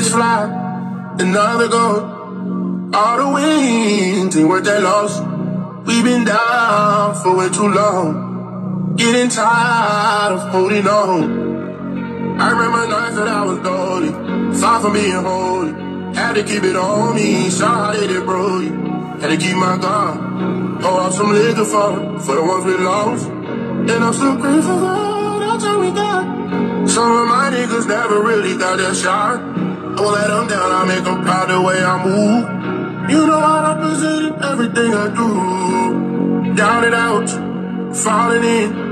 Bullets fly, another gone. All the wins ain't worth that loss. We've been down for way too long. Getting tired of holding on. I remember nights that I was lonely, far from being holy. Had to keep it on me, sorry it broke you. Had to keep my guard. Pour out some liquor for, for the ones we lost. And I'm still grateful for all that we got. Some of my niggas never really got that shot. I won't let them down, I make them proud the way I move. You know I represent everything I do. Down and out, falling in.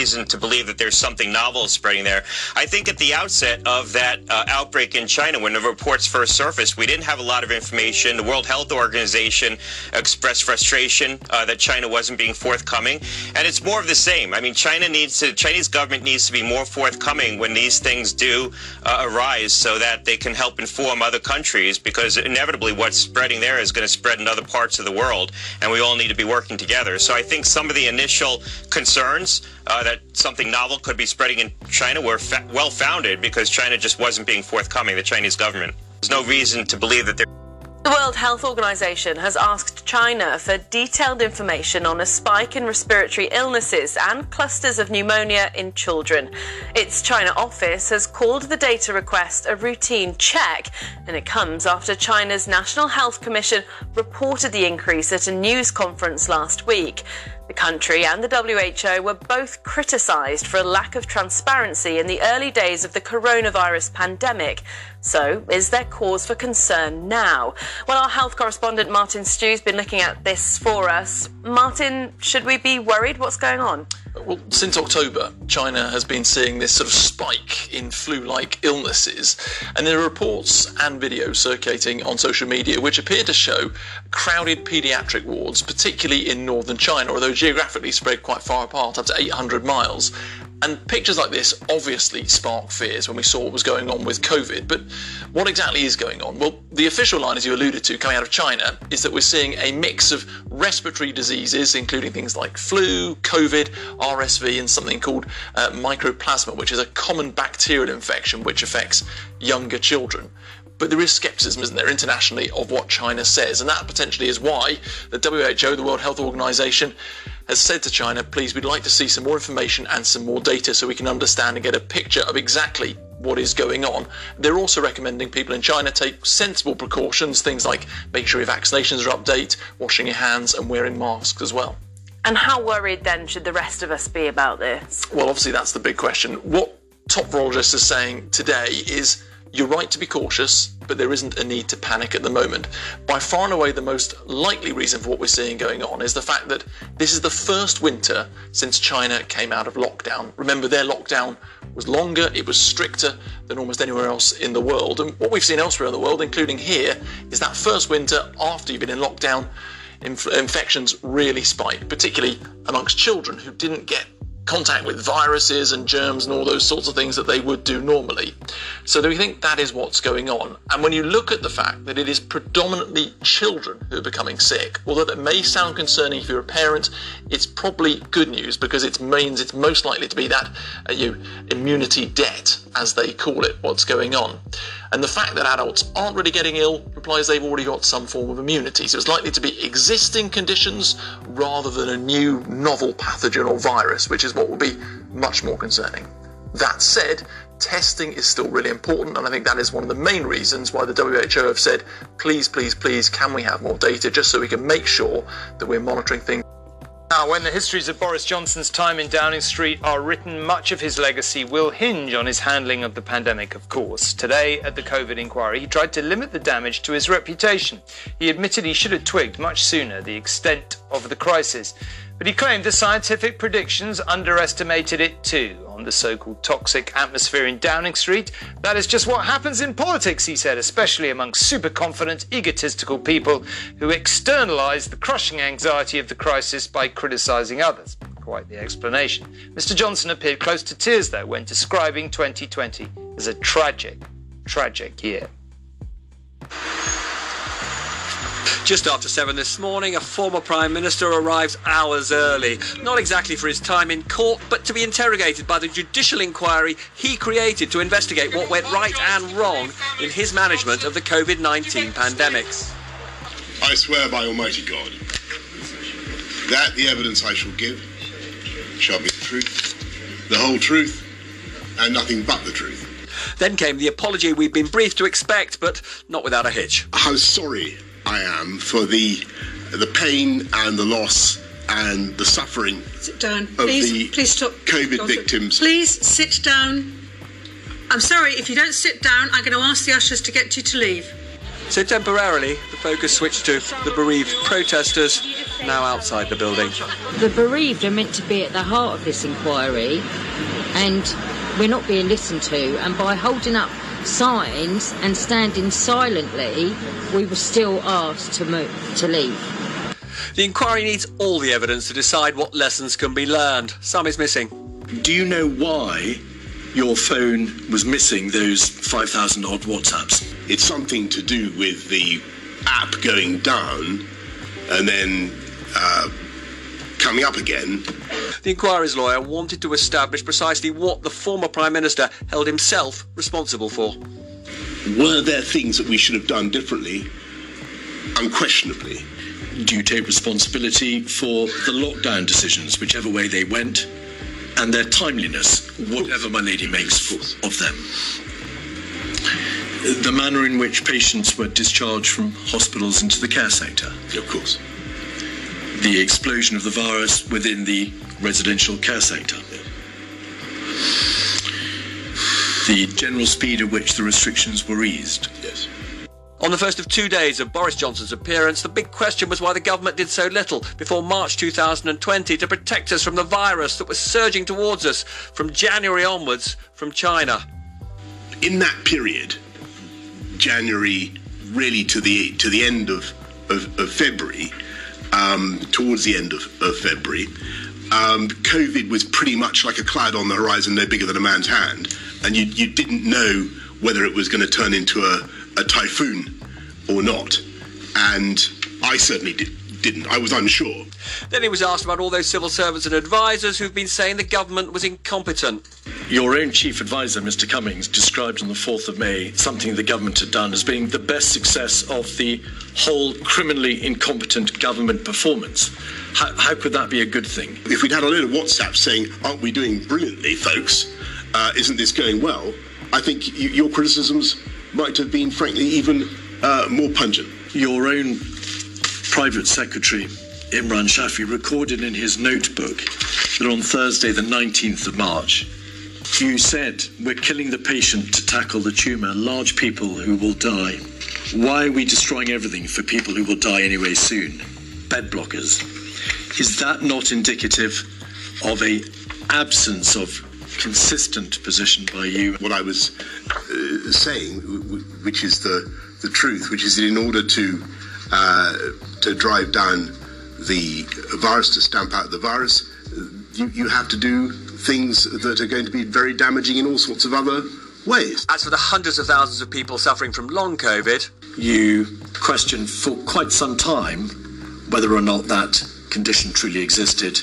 Reason to believe that there's something novel spreading there. I think at the outset of that uh, outbreak in China, when the reports first surfaced, we didn't have a lot of information. The World Health Organization expressed frustration uh, that China wasn't being forthcoming, and it's more of the same. I mean, China needs to, Chinese government needs to be more forthcoming when these things do uh, arise, so that they can help inform other countries, because inevitably what's spreading there is going to spread in other parts of the world, and we all need to be working together. So I think some of the initial concerns uh, that something novel could be spreading in China were fa- well founded because China just wasn't being forthcoming, the Chinese government. There's no reason to believe that. The World Health Organization has asked China for detailed information on a spike in respiratory illnesses and clusters of pneumonia in children. Its China office has called the data request a routine check, and it comes after China's National Health Commission reported the increase at a news conference last week. The country and the WHO were both criticised for a lack of transparency in the early days of the coronavirus pandemic. So, is there cause for concern now? Well, our health correspondent Martin Stew's been looking at this for us. Martin, should we be worried? What's going on? Well, since October, China has been seeing this sort of spike in flu like illnesses, and there are reports and videos circulating on social media which appear to show crowded paediatric wards, particularly in northern China, although geographically spread quite far apart, up to 800 miles. And pictures like this obviously spark fears when we saw what was going on with COVID. But what exactly is going on? Well, the official line, as you alluded to, coming out of China, is that we're seeing a mix of respiratory diseases, including things like flu, COVID, RSV, and something called uh, mycoplasma, which is a common bacterial infection which affects younger children. But there is skepticism, isn't there, internationally, of what China says. And that potentially is why the WHO, the World Health Organization, has said to China, please, we'd like to see some more information and some more data so we can understand and get a picture of exactly what is going on. They're also recommending people in China take sensible precautions, things like making sure your vaccinations are up to date, washing your hands, and wearing masks as well. And how worried then should the rest of us be about this? Well, obviously, that's the big question. What top virologists are saying today is you're right to be cautious, but there isn't a need to panic at the moment. By far and away, the most likely reason for what we're seeing going on is the fact that this is the first winter since China came out of lockdown. Remember, their lockdown was longer, it was stricter than almost anywhere else in the world. And what we've seen elsewhere in the world, including here, is that first winter after you've been in lockdown, inf- infections really spike, particularly amongst children who didn't get contact with viruses and germs and all those sorts of things that they would do normally. So we think that is what's going on. And when you look at the fact that it is predominantly children who are becoming sick, although that may sound concerning if you're a parent, it's probably good news because it means it's most likely to be that uh, you immunity debt, as they call it, what's going on. And the fact that adults aren't really getting ill implies they've already got some form of immunity. So it's likely to be existing conditions rather than a new novel pathogen or virus, which is what would be much more concerning. That said, testing is still really important, and I think that is one of the main reasons why the WHO have said, please, please, please, can we have more data just so we can make sure that we're monitoring things. Now, when the histories of Boris Johnson's time in Downing Street are written, much of his legacy will hinge on his handling of the pandemic, of course. Today, at the COVID inquiry, he tried to limit the damage to his reputation. He admitted he should have twigged much sooner the extent of the crisis. But he claimed the scientific predictions underestimated it too on the so called toxic atmosphere in Downing Street. That is just what happens in politics, he said, especially among super confident, egotistical people who externalise the crushing anxiety of the crisis by criticising others. Quite the explanation. Mr. Johnson appeared close to tears, though, when describing 2020 as a tragic, tragic year. Just after seven this morning, a former Prime Minister arrives hours early. Not exactly for his time in court, but to be interrogated by the judicial inquiry he created to investigate what went right and wrong in his management of the COVID 19 pandemics. I swear by Almighty God that the evidence I shall give shall be the truth, the whole truth, and nothing but the truth. Then came the apology we'd been briefed to expect, but not without a hitch. How sorry I am for the the pain and the loss and the suffering Sit down. of Please, the please stop. COVID Stop. victims. Please sit down. I'm sorry, if you don't sit down, I'm going to ask the ushers to get you to leave. So temporarily, the focus switched to the bereaved protesters now outside the building. The bereaved are meant to be at the heart of this inquiry, and we're not being listened to. And by holding up signs and standing silently, we were still asked to move to leave. The inquiry needs all the evidence to decide what lessons can be learned. Some is missing. Do you know why your phone was missing those 5,000 odd WhatsApps? It's something to do with the app going down and then uh, coming up again. The inquiry's lawyer wanted to establish precisely what the former Prime Minister held himself responsible for. Were there things that we should have done differently? Unquestionably. Do you take responsibility for the lockdown decisions, whichever way they went, and their timeliness, whatever my lady makes of them? The manner in which patients were discharged from hospitals into the care sector? Of course. The explosion of the virus within the residential care sector? The general speed at which the restrictions were eased? Yes. On the first of two days of Boris Johnson's appearance, the big question was why the government did so little before March 2020 to protect us from the virus that was surging towards us from January onwards from China. In that period, January really to the to the end of of, of February, um, towards the end of, of February, um, COVID was pretty much like a cloud on the horizon, no bigger than a man's hand, and you you didn't know whether it was going to turn into a, a typhoon or not, and I certainly did, didn't. I was unsure. Then he was asked about all those civil servants and advisers who've been saying the government was incompetent. Your own chief advisor, Mr. Cummings, described on the 4th of May something the government had done as being the best success of the whole criminally incompetent government performance. How, how could that be a good thing? If we'd had a load of WhatsApp saying, "Aren't we doing brilliantly, folks? Uh, isn't this going well?" I think y- your criticisms might have been, frankly, even uh, more pungent. Your own private secretary, Imran Shafi, recorded in his notebook that on Thursday, the 19th of March, you said, We're killing the patient to tackle the tumour, large people who will die. Why are we destroying everything for people who will die anyway soon? Bed blockers. Is that not indicative of a absence of consistent position by you? What I was uh, saying, which is the the truth, which is that in order to uh, to drive down the virus, to stamp out the virus, uh, you, you have to do things that are going to be very damaging in all sorts of other ways. As for the hundreds of thousands of people suffering from long COVID, You questioned for quite some time whether or not that condition truly existed,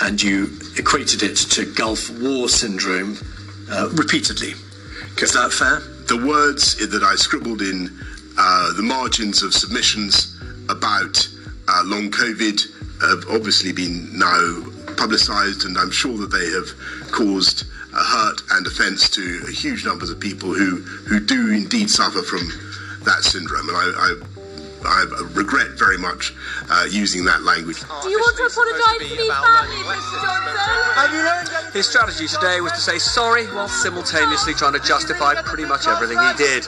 and you equated it to Gulf War syndrome uh, repeatedly. Is that fair? the words that I scribbled in uh, the margins of submissions about uh, long COVID have obviously been now publicised, and I'm sure that they have caused a hurt and offence to huge numbers of people who, who do indeed suffer from that syndrome. And I, I, I regret very much uh, using that language. Do you want to apologise to these families, Mr. Johnson? His strategy today was to say sorry while simultaneously trying to justify pretty much everything he did.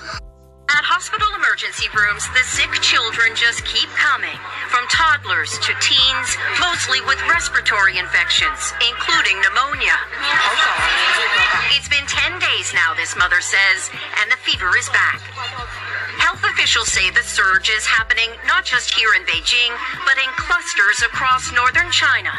At hospital emergency rooms, the sick children just keep coming. From toddlers to teens, mostly with respiratory infections, including pneumonia. It's been 10 days now, this mother says, and the fever is back. Health officials say the surge is happening not just here in Beijing, but in clusters across northern China.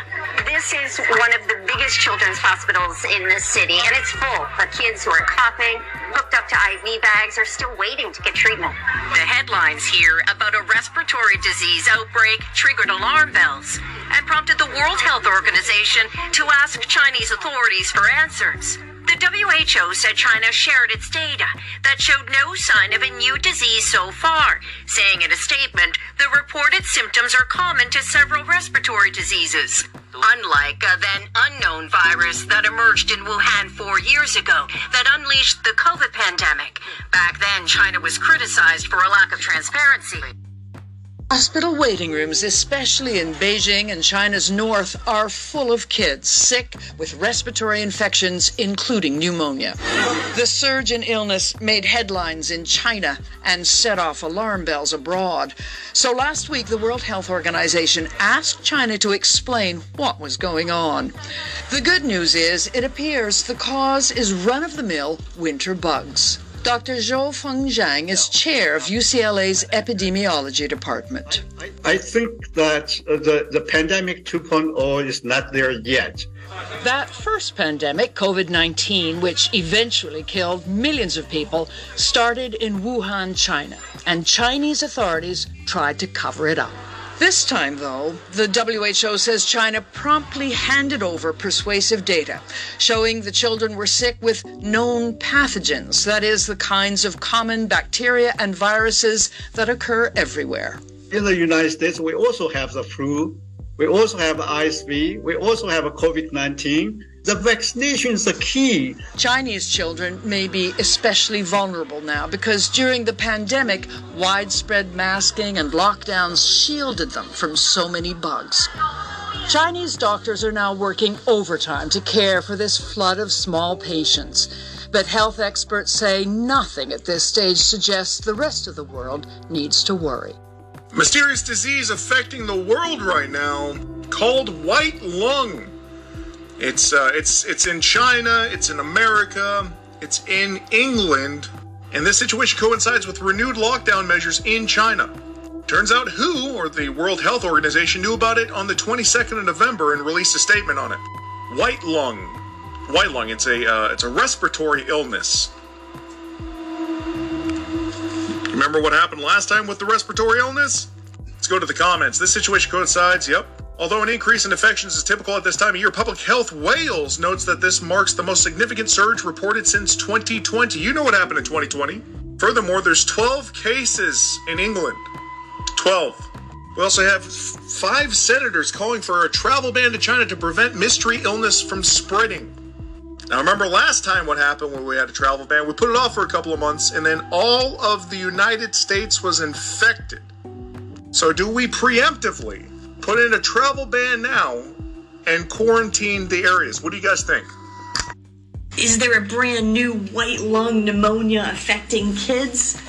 This is one of the biggest children's hospitals in the city, and it's full of kids who are coughing, hooked up to IV bags, are still waiting to get treatment. The headlines here about a respiratory disease outbreak triggered alarm bells and prompted the World Health Organization to ask Chinese authorities for answers. The WHO said China shared its data that showed no sign of a new disease so far, saying in a statement the reported symptoms are common to several respiratory diseases. Unlike a then unknown virus that emerged in Wuhan four years ago that unleashed the COVID pandemic. Back then, China was criticized for a lack of transparency. Hospital waiting rooms, especially in Beijing and China's north, are full of kids sick with respiratory infections, including pneumonia. The surge in illness made headlines in China and set off alarm bells abroad. So last week, the World Health Organization asked China to explain what was going on. The good news is it appears the cause is run of the mill winter bugs. Dr. Zuo-Feng Zhang is chair of UCLA's epidemiology department. I think that uh, the, the pandemic 2.0 is not there yet. That first pandemic, COVID 19, which eventually killed millions of people, started in Wuhan, China, and Chinese authorities tried to cover it up. This time, though, the WHO says China promptly handed over persuasive data showing the children were sick with known pathogens, that is, the kinds of common bacteria and viruses that occur everywhere. In the United States, we also have the flu, we also have RSV, we also have COVID 19. The vaccination is the key. Chinese children may be especially vulnerable now because during the pandemic, widespread masking and lockdowns shielded them from so many bugs. Chinese doctors are now working overtime to care for this flood of small patients. But health experts say nothing at this stage suggests the rest of the world needs to worry. Mysterious disease affecting the world right now called white lung. It's uh, it's it's in China, it's in America, it's in England, and this situation coincides with renewed lockdown measures in China. Turns out WHO, or the World Health Organization, knew about it on the 22nd of November and released a statement on it. White lung, white lung. It's a uh, it's a respiratory illness. Remember what happened last time with the respiratory illness? Let's go to the comments. This situation coincides. Yep, Although an increase in infections is typical at this time of year, Public Health Wales notes that this marks the most significant surge reported since 2020. You know what happened in 2020. Furthermore, there's 12 cases in England. 12. We also have five senators calling for a travel ban to China to prevent mystery illness from spreading. Now, remember last time what happened when we had a travel ban? We put it off for a couple of months, and then all of the United States was infected. So, do we preemptively put in a travel ban now and quarantine the areas. What do you guys think? Is there a brand new white lung pneumonia affecting kids?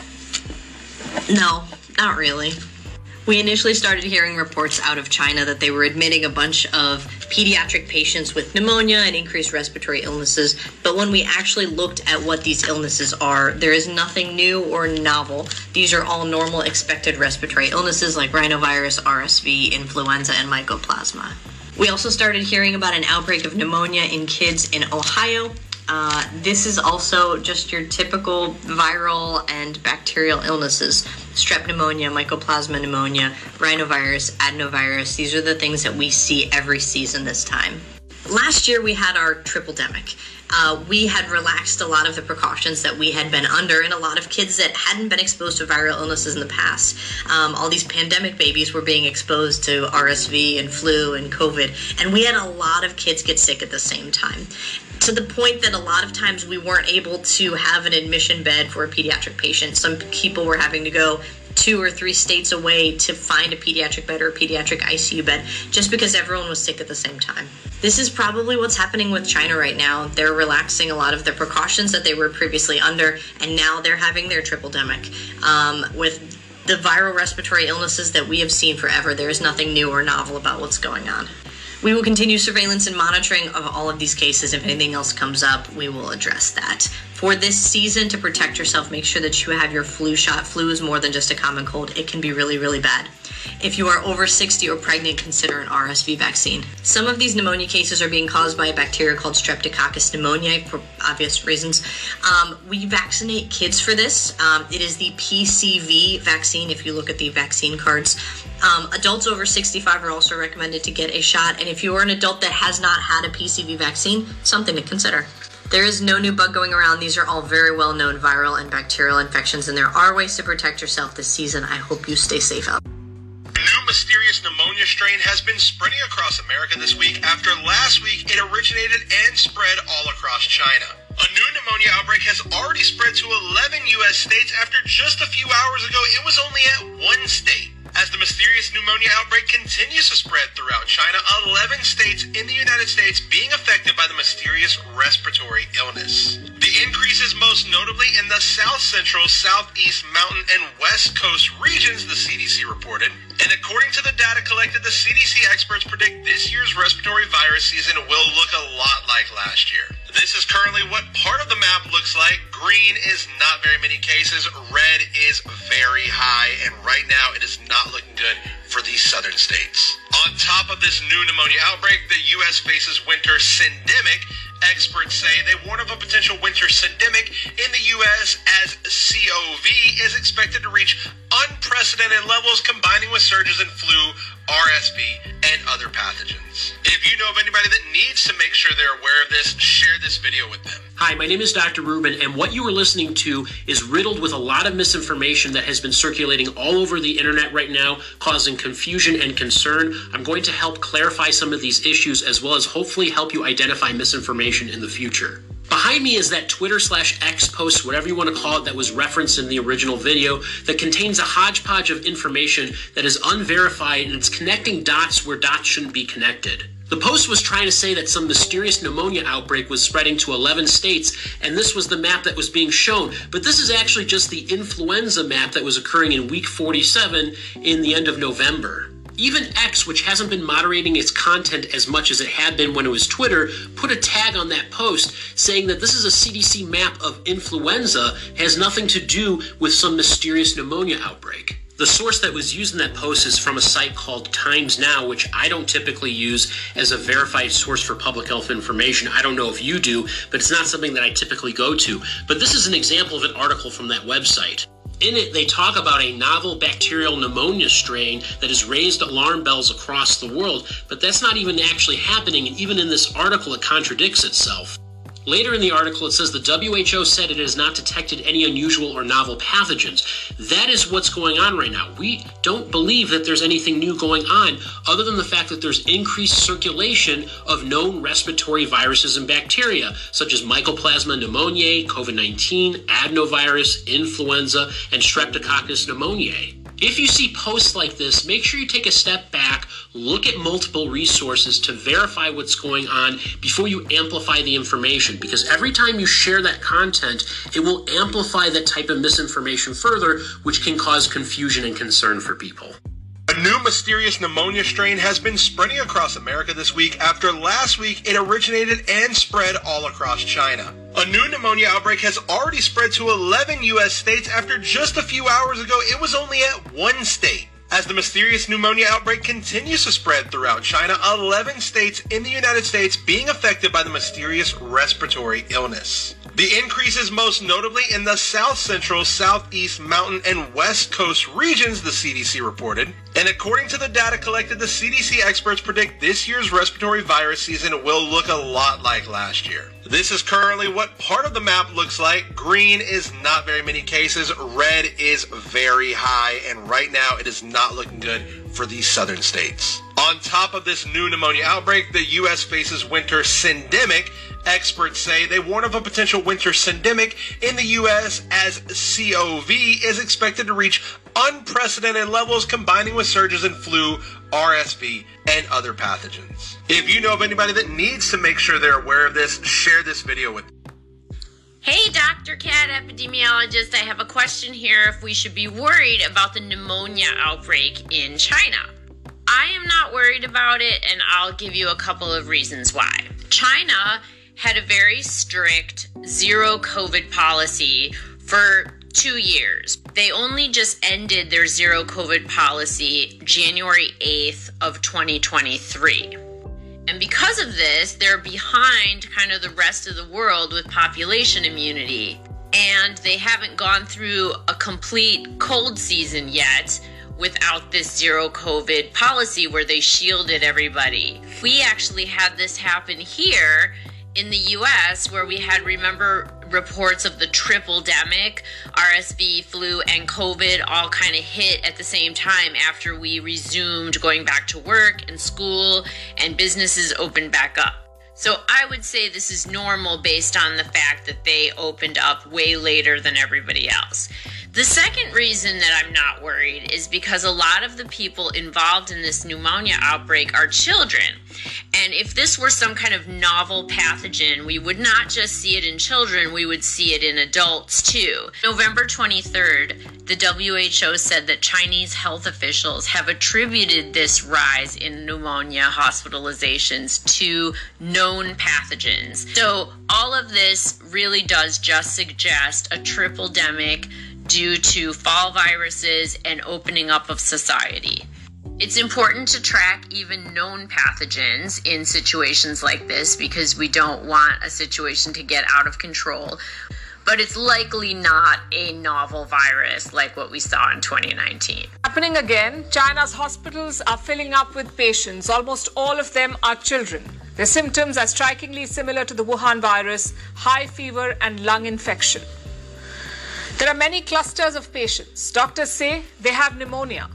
No, not really. We initially started hearing reports out of China that they were admitting a bunch of pediatric patients with pneumonia and increased respiratory illnesses. But when we actually looked at what these illnesses are, there is nothing new or novel. These are all normal expected respiratory illnesses like rhinovirus, RSV, influenza, and mycoplasma. We also started hearing about an outbreak of pneumonia in kids in Ohio. Uh, this is also just your typical viral and bacterial illnesses strep pneumonia, mycoplasma pneumonia, rhinovirus, adenovirus. These are the things that we see every season this time. Last year we had our triple demic. Uh, we had relaxed a lot of the precautions that we had been under, and a lot of kids that hadn't been exposed to viral illnesses in the past. Um, all these pandemic babies were being exposed to RSV and flu and COVID, and we had a lot of kids get sick at the same time. To the point that a lot of times we weren't able to have an admission bed for a pediatric patient. Some people were having to go two or three states away to find a pediatric bed or a pediatric ICU bed just because everyone was sick at the same time. This is probably what's happening with China right now. They're relaxing a lot of the precautions that they were previously under, and now they're having their triple demic. Um, with the viral respiratory illnesses that we have seen forever, there is nothing new or novel about what's going on. We will continue surveillance and monitoring of all of these cases. If anything else comes up, we will address that. For this season, to protect yourself, make sure that you have your flu shot. Flu is more than just a common cold, it can be really, really bad. If you are over 60 or pregnant, consider an RSV vaccine. Some of these pneumonia cases are being caused by a bacteria called Streptococcus pneumoniae for obvious reasons. Um, we vaccinate kids for this. Um, it is the PCV vaccine if you look at the vaccine cards. Um, adults over 65 are also recommended to get a shot. And if you are an adult that has not had a PCV vaccine, something to consider. There is no new bug going around. These are all very well known viral and bacterial infections, and there are ways to protect yourself this season. I hope you stay safe out. A new mysterious pneumonia strain has been spreading across America this week after last week it originated and spread all across China. A new pneumonia outbreak has already spread to 11 U.S. states after just a few hours ago it was only at one state. As the mysterious pneumonia outbreak continues to spread throughout China, 11 states in the United States being affected by the mysterious respiratory illness. The increase is most notably in the South Central, Southeast, Mountain, and West Coast regions, the CDC reported. And according to the data collected, the CDC experts predict this year's respiratory virus season will look a lot like last year. This is currently what part of the map looks like. Green is not very many cases, red is very high, and right now it is not looking good for these southern states. On top of this new pneumonia outbreak, the U.S. faces winter syndemic. Experts say they warn of a potential winter syndemic in the U.S. as COV is expected to reach unprecedented levels, combining with surges in flu, RSV, and other pathogens. If you know of anybody that needs to make sure they're aware of this, share this video with them. Hi, my name is Dr. Rubin, and what you are listening to is riddled with a lot of misinformation that has been circulating all over the internet right now, causing confusion and concern. I'm going to help clarify some of these issues as well as hopefully help you identify misinformation in the future. Behind me is that Twitter slash X post, whatever you want to call it, that was referenced in the original video that contains a hodgepodge of information that is unverified and it's connecting dots where dots shouldn't be connected. The Post was trying to say that some mysterious pneumonia outbreak was spreading to 11 states, and this was the map that was being shown. But this is actually just the influenza map that was occurring in week 47 in the end of November. Even X, which hasn't been moderating its content as much as it had been when it was Twitter, put a tag on that post saying that this is a CDC map of influenza, has nothing to do with some mysterious pneumonia outbreak. The source that was used in that post is from a site called Times Now, which I don't typically use as a verified source for public health information. I don't know if you do, but it's not something that I typically go to. But this is an example of an article from that website. In it, they talk about a novel bacterial pneumonia strain that has raised alarm bells across the world, but that's not even actually happening, and even in this article, it contradicts itself. Later in the article, it says the WHO said it has not detected any unusual or novel pathogens. That is what's going on right now. We don't believe that there's anything new going on other than the fact that there's increased circulation of known respiratory viruses and bacteria, such as Mycoplasma pneumoniae, COVID 19, adenovirus, influenza, and Streptococcus pneumoniae. If you see posts like this, make sure you take a step back, look at multiple resources to verify what's going on before you amplify the information. Because every time you share that content, it will amplify that type of misinformation further, which can cause confusion and concern for people. A new mysterious pneumonia strain has been spreading across America this week after last week it originated and spread all across China. A new pneumonia outbreak has already spread to 11 U.S. states after just a few hours ago it was only at one state. As the mysterious pneumonia outbreak continues to spread throughout China, 11 states in the United States being affected by the mysterious respiratory illness. The increase is most notably in the south central, southeast, mountain, and west coast regions, the CDC reported. And according to the data collected, the CDC experts predict this year's respiratory virus season will look a lot like last year. This is currently what part of the map looks like. Green is not very many cases, red is very high, and right now it is not looking good for these southern states. On top of this new pneumonia outbreak, the U.S. faces winter syndemic. Experts say they warn of a potential winter syndemic in the U.S. as COV is expected to reach unprecedented levels, combining with surges in flu, RSV, and other pathogens. If you know of anybody that needs to make sure they're aware of this, share this video with them. Hey, Dr. Cat, epidemiologist, I have a question here if we should be worried about the pneumonia outbreak in China. I am not worried about it, and I'll give you a couple of reasons why. China had a very strict zero COVID policy for two years. They only just ended their zero COVID policy January 8th of 2023. And because of this, they're behind kind of the rest of the world with population immunity. And they haven't gone through a complete cold season yet without this zero COVID policy where they shielded everybody. We actually had this happen here in the US where we had, remember, reports of the triple demic, RSV, flu, and COVID all kind of hit at the same time after we resumed going back to work and school and businesses opened back up. So I would say this is normal based on the fact that they opened up way later than everybody else. The second reason that I'm not worried is because a lot of the people involved in this pneumonia outbreak are children. And if this were some kind of novel pathogen, we would not just see it in children, we would see it in adults too. November 23rd, the WHO said that Chinese health officials have attributed this rise in pneumonia hospitalizations to known pathogens. So all of this really does just suggest a triple demic due to fall viruses and opening up of society. It's important to track even known pathogens in situations like this because we don't want a situation to get out of control. But it's likely not a novel virus like what we saw in 2019. Happening again, China's hospitals are filling up with patients. Almost all of them are children. Their symptoms are strikingly similar to the Wuhan virus high fever and lung infection. There are many clusters of patients. Doctors say they have pneumonia,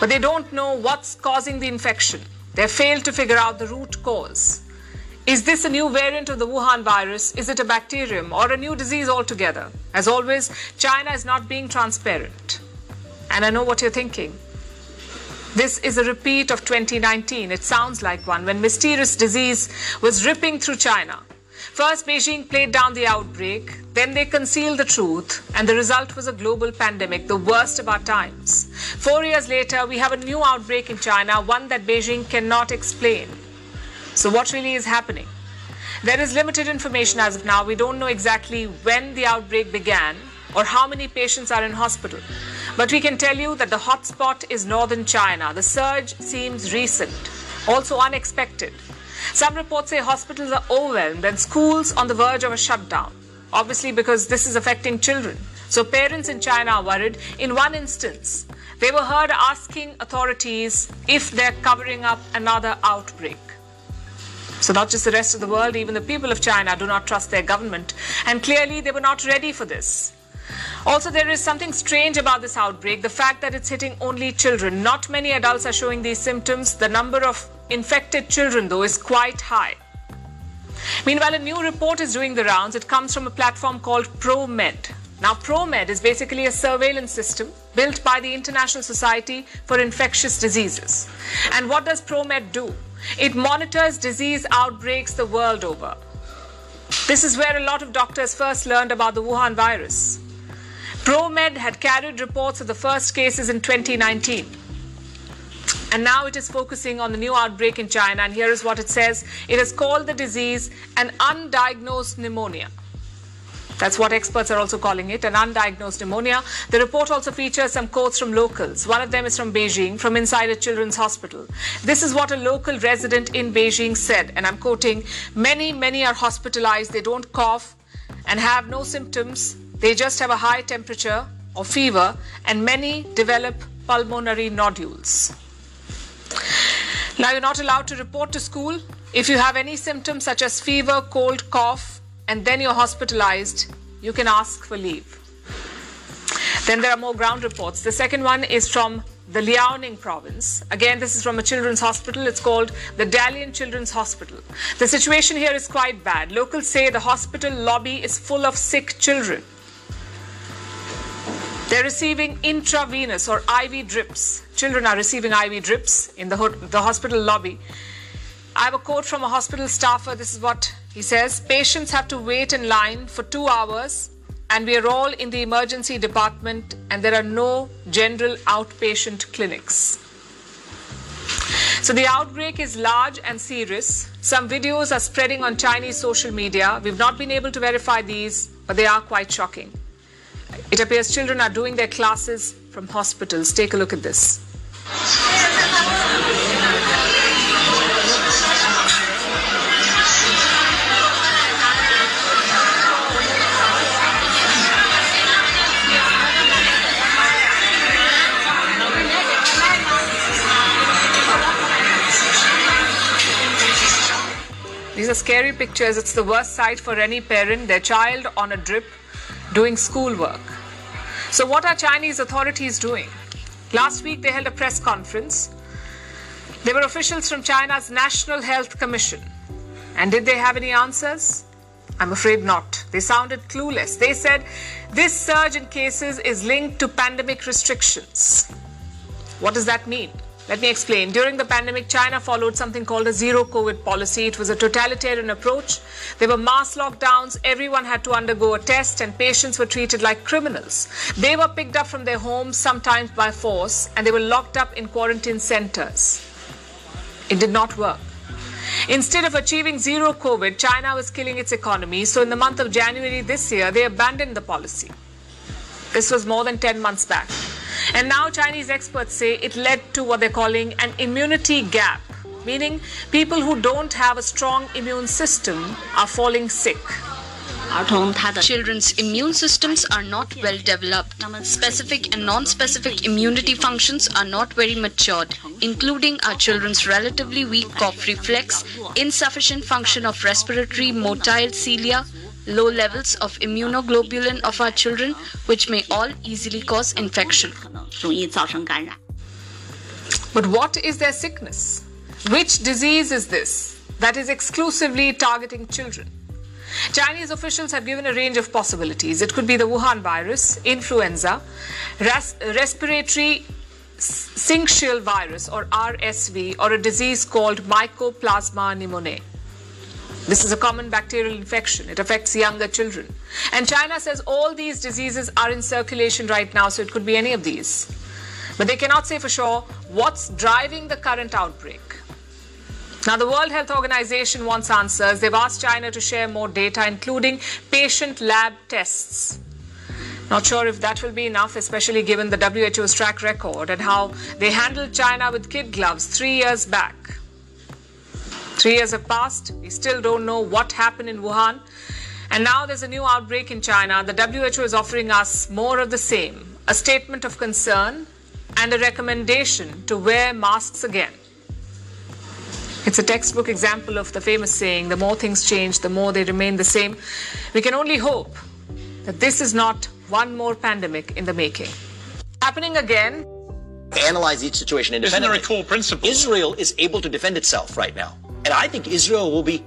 but they don't know what's causing the infection. They failed to figure out the root cause. Is this a new variant of the Wuhan virus? Is it a bacterium or a new disease altogether? As always, China is not being transparent. And I know what you're thinking. This is a repeat of 2019. It sounds like one when mysterious disease was ripping through China. First, Beijing played down the outbreak, then they concealed the truth, and the result was a global pandemic, the worst of our times. Four years later, we have a new outbreak in China, one that Beijing cannot explain. So, what really is happening? There is limited information as of now. We don't know exactly when the outbreak began or how many patients are in hospital. But we can tell you that the hotspot is northern China. The surge seems recent, also unexpected. Some reports say hospitals are overwhelmed and schools on the verge of a shutdown, obviously because this is affecting children. So parents in China are worried. In one instance, they were heard asking authorities if they're covering up another outbreak. So, not just the rest of the world, even the people of China do not trust their government. And clearly, they were not ready for this. Also, there is something strange about this outbreak the fact that it's hitting only children. Not many adults are showing these symptoms. The number of infected children, though, is quite high. Meanwhile, a new report is doing the rounds. It comes from a platform called ProMed. Now, ProMed is basically a surveillance system built by the International Society for Infectious Diseases. And what does ProMed do? It monitors disease outbreaks the world over. This is where a lot of doctors first learned about the Wuhan virus. ProMed had carried reports of the first cases in 2019. And now it is focusing on the new outbreak in China. And here is what it says it has called the disease an undiagnosed pneumonia. That's what experts are also calling it, an undiagnosed pneumonia. The report also features some quotes from locals. One of them is from Beijing, from inside a children's hospital. This is what a local resident in Beijing said, and I'm quoting Many, many are hospitalized. They don't cough, and have no symptoms. They just have a high temperature or fever, and many develop pulmonary nodules. Now, you're not allowed to report to school. If you have any symptoms such as fever, cold, cough, and then you're hospitalized, you can ask for leave. Then there are more ground reports. The second one is from the Liaoning province. Again, this is from a children's hospital. It's called the Dalian Children's Hospital. The situation here is quite bad. Locals say the hospital lobby is full of sick children. They're receiving intravenous or IV drips. Children are receiving IV drips in the, ho- the hospital lobby. I have a quote from a hospital staffer. This is what he says Patients have to wait in line for two hours, and we are all in the emergency department, and there are no general outpatient clinics. So the outbreak is large and serious. Some videos are spreading on Chinese social media. We've not been able to verify these, but they are quite shocking. It appears children are doing their classes from hospitals. Take a look at this. These are scary pictures. It's the worst sight for any parent, their child on a drip doing schoolwork. So, what are Chinese authorities doing? Last week, they held a press conference. There were officials from China's National Health Commission. And did they have any answers? I'm afraid not. They sounded clueless. They said this surge in cases is linked to pandemic restrictions. What does that mean? Let me explain. During the pandemic, China followed something called a zero COVID policy. It was a totalitarian approach. There were mass lockdowns. Everyone had to undergo a test, and patients were treated like criminals. They were picked up from their homes, sometimes by force, and they were locked up in quarantine centers. It did not work. Instead of achieving zero COVID, China was killing its economy. So, in the month of January this year, they abandoned the policy. This was more than 10 months back. And now Chinese experts say it led to what they're calling an immunity gap, meaning people who don't have a strong immune system are falling sick. Children's immune systems are not well developed. Specific and non specific immunity functions are not very matured, including our children's relatively weak cough reflex, insufficient function of respiratory motile cilia, low levels of immunoglobulin of our children, which may all easily cause infection. But what is their sickness? Which disease is this that is exclusively targeting children? Chinese officials have given a range of possibilities. It could be the Wuhan virus, influenza, res- respiratory syncytial virus or RSV, or a disease called Mycoplasma pneumoniae. This is a common bacterial infection. It affects younger children. And China says all these diseases are in circulation right now, so it could be any of these. But they cannot say for sure what's driving the current outbreak. Now, the World Health Organization wants answers. They've asked China to share more data, including patient lab tests. Not sure if that will be enough, especially given the WHO's track record and how they handled China with kid gloves three years back. Three years have passed. We still don't know what happened in Wuhan. And now there's a new outbreak in China. The WHO is offering us more of the same a statement of concern and a recommendation to wear masks again. It's a textbook example of the famous saying the more things change, the more they remain the same. We can only hope that this is not one more pandemic in the making. Happening again. Analyze each situation independently. Isn't there a core principle? Israel is able to defend itself right now. And I think Israel will be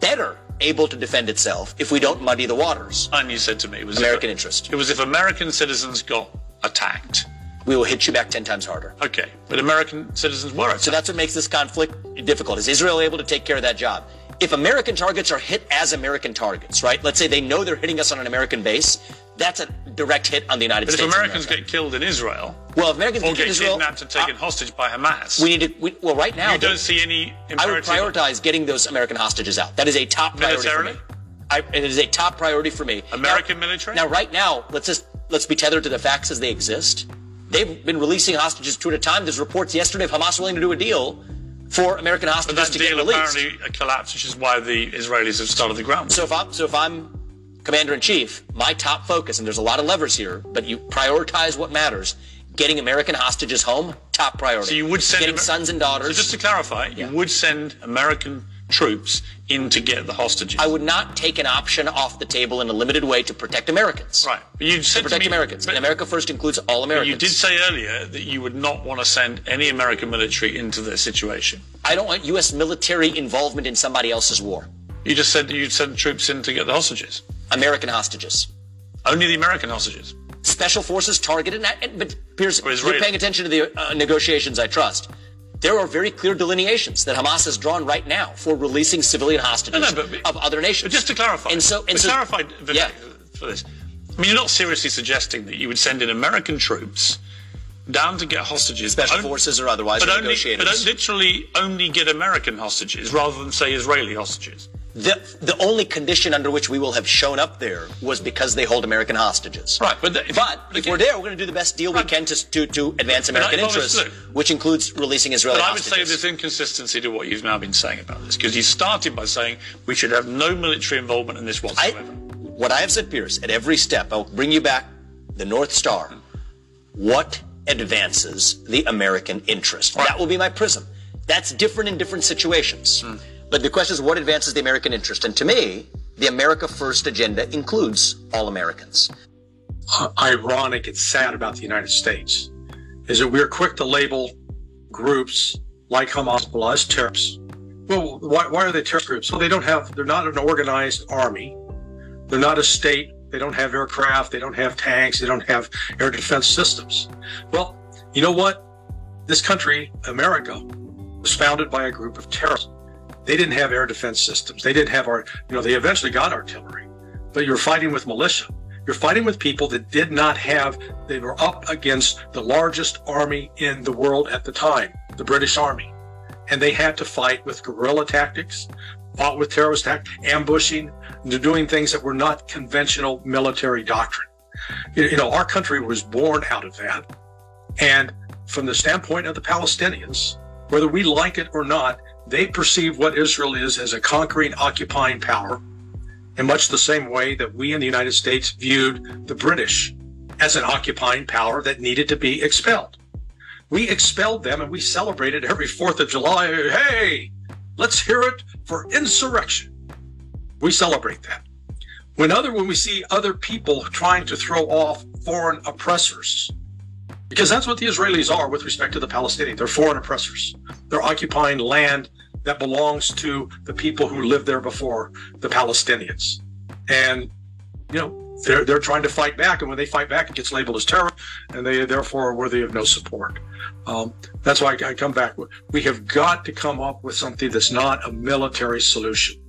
better able to defend itself if we don't muddy the waters. And you said to me, it was American if, interest. It was if American citizens got attacked. We will hit you back 10 times harder. Okay, but American citizens were attacked. So that's what makes this conflict difficult. Is Israel able to take care of that job? If American targets are hit as American targets, right? Let's say they know they're hitting us on an American base, that's a direct hit on the United but States. if Americans get killed in Israel, well, if Americans or get, get Israel, kidnapped and taken uh, hostage by Hamas, we need to. We, well, right now, you don't see any. I would prioritize getting those American hostages out. That is a top priority Militarily? for me. I, it is a top priority for me. American now, military. Now, right now, let's just let's be tethered to the facts as they exist. They've been releasing hostages two at a time. There's reports yesterday of Hamas willing to do a deal for American but that to deal get released. apparently collapsed, which is why the Israelis have started the ground. So if I'm so if I'm Commander in Chief, my top focus, and there's a lot of levers here, but you prioritize what matters. Getting American hostages home, top priority. So you would send getting Amer- sons and daughters. So just to clarify, you would send American troops in to get the hostages. I would not take an option off the table in a limited way to protect Americans. Right. But you said to protect me, Americans. but- and America First includes all Americans. you did say earlier that you would not want to send any American military into this situation. I don't want U.S. military involvement in somebody else's war. You just said that you'd send troops in to get the hostages. American hostages. Only the American hostages. Special forces targeted, and- but Piers, Or you're paying attention to the uh, negotiations, I trust. There are very clear delineations that Hamas has drawn right now for releasing civilian hostages No, no, but- of other nations. But just to clarify, and so, and so, clarify Vivek, for this, I mean, you're not seriously suggesting that you would send in American troops down to get hostages, special only- forces or otherwise, but or only, but literally only get American hostages rather than say Israeli hostages. The, the only condition under which we will have shown up there was because they hold American hostages. Right, but, but if we're there, we're going to do the best deal we can to, to, to advance American if I interests, which includes releasing Israeli hostages. But I would say there's inconsistency to what you've now been saying about this, because you started by saying we should have no military involvement in this whatsoever. what I have said, Piers, at every step, I'll bring you back the North Star. What advances the American interest? That will be my prism. That's different in different situations. Hmm. But the question is, what advances the American interest? And to me, the America First agenda includes all Americans. ironic and sad about the United States is that we're quick to label groups like Hamas as terrorists. Well, why, why are they terrorist groups? Well, they don't have, they're not an organized army. They're not a state. They don't have aircraft. They don't have tanks. They don't have air defense systems. Well, you know what? This country, America, was founded by a group of terrorists. They didn't have air defense systems. They didn't have our, you know, they eventually got artillery, but you're fighting with militia. You're fighting with people that did not have, they were up against the largest army in the world at the time, the British Army. And they had to fight with guerrilla tactics, fought with terrorist tactics, ambushing, doing things that were not conventional military doctrine. You know, our country was born out of that. And from the standpoint of the Palestinians, whether we like it or not, they perceive what Israel is as a conquering, occupying power in much the same way that we in the United States viewed the British as an occupying power that needed to be expelled. We expelled them and we celebrated every 4th of July. Hey, let's hear it for insurrection. We celebrate that. When other when we see other people trying to throw off foreign oppressors, because that's what the Israelis are with respect to the Palestinians. They're foreign oppressors. They're occupying land that belongs to the people who lived there before the Palestinians. And, you know, they're, they're trying to fight back. And when they fight back, it gets labeled as terror, and they therefore are worthy of no support. Um, that's why I come back. We have got to come up with something that's not a military solution,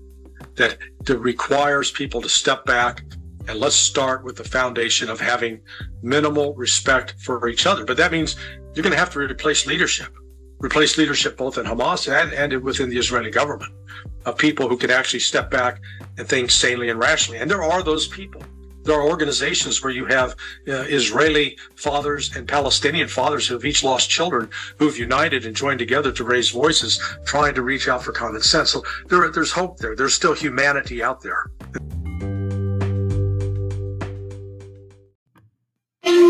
that, that requires people to step back and let's start with the foundation of having minimal respect for each other. But that means you're going to have to replace leadership, replace leadership both in Hamas and, and within the Israeli government of people who can actually step back and think sanely and rationally. And there are those people. There are organizations where you have uh, Israeli fathers and Palestinian fathers who have each lost children who've united and joined together to raise voices, trying to reach out for common sense. So there, there's hope there. There's still humanity out there.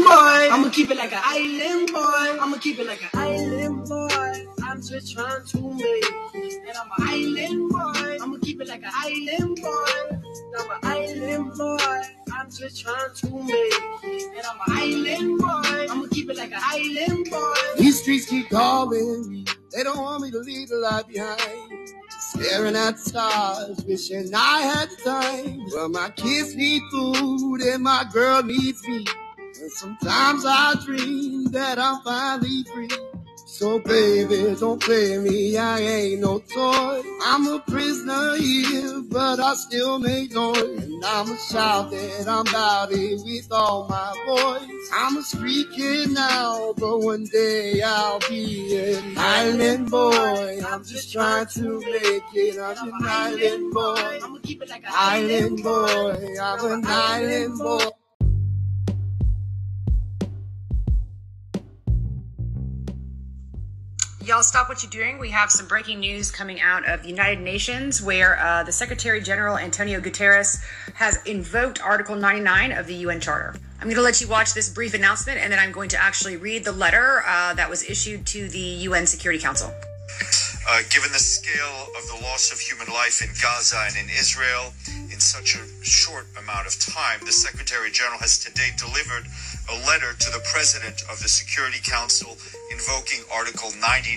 Boy. I'ma keep it like an island boy. I'ma keep it like an island boy. I'm just trying to make. And I'm an island boy. I'ma keep it like an island boy. I'm an island boy. I'm just trying to make. And I'm an island boy. I'ma keep it like an island boy. These streets keep calling me. They don't want me to leave the life behind. Staring at stars, wishing I had the time. Well, my kids need food and my girl needs me. And sometimes I dream that I'm finally free. So baby, don't play me, I ain't no toy. I'm a prisoner here, but I still make noise. And I'ma shout that I'm about it with all my voice. I'm a street kid now, but one day I'll be an island boy. I'm just trying to make it. I'm an island boy. I'ma keep it like an Island boy, I'm an island boy. Y'all stop what you're doing. We have some breaking news coming out of the United Nations where uh, the Secretary General Antonio Guterres has invoked Article 99 of the UN Charter. I'm going to let you watch this brief announcement and then I'm going to actually read the letter uh, that was issued to the UN Security Council. Uh, given the scale of the loss of human life in Gaza and in Israel in such a short amount of time, the Secretary General has today delivered a letter to the President of the Security Council invoking Article 99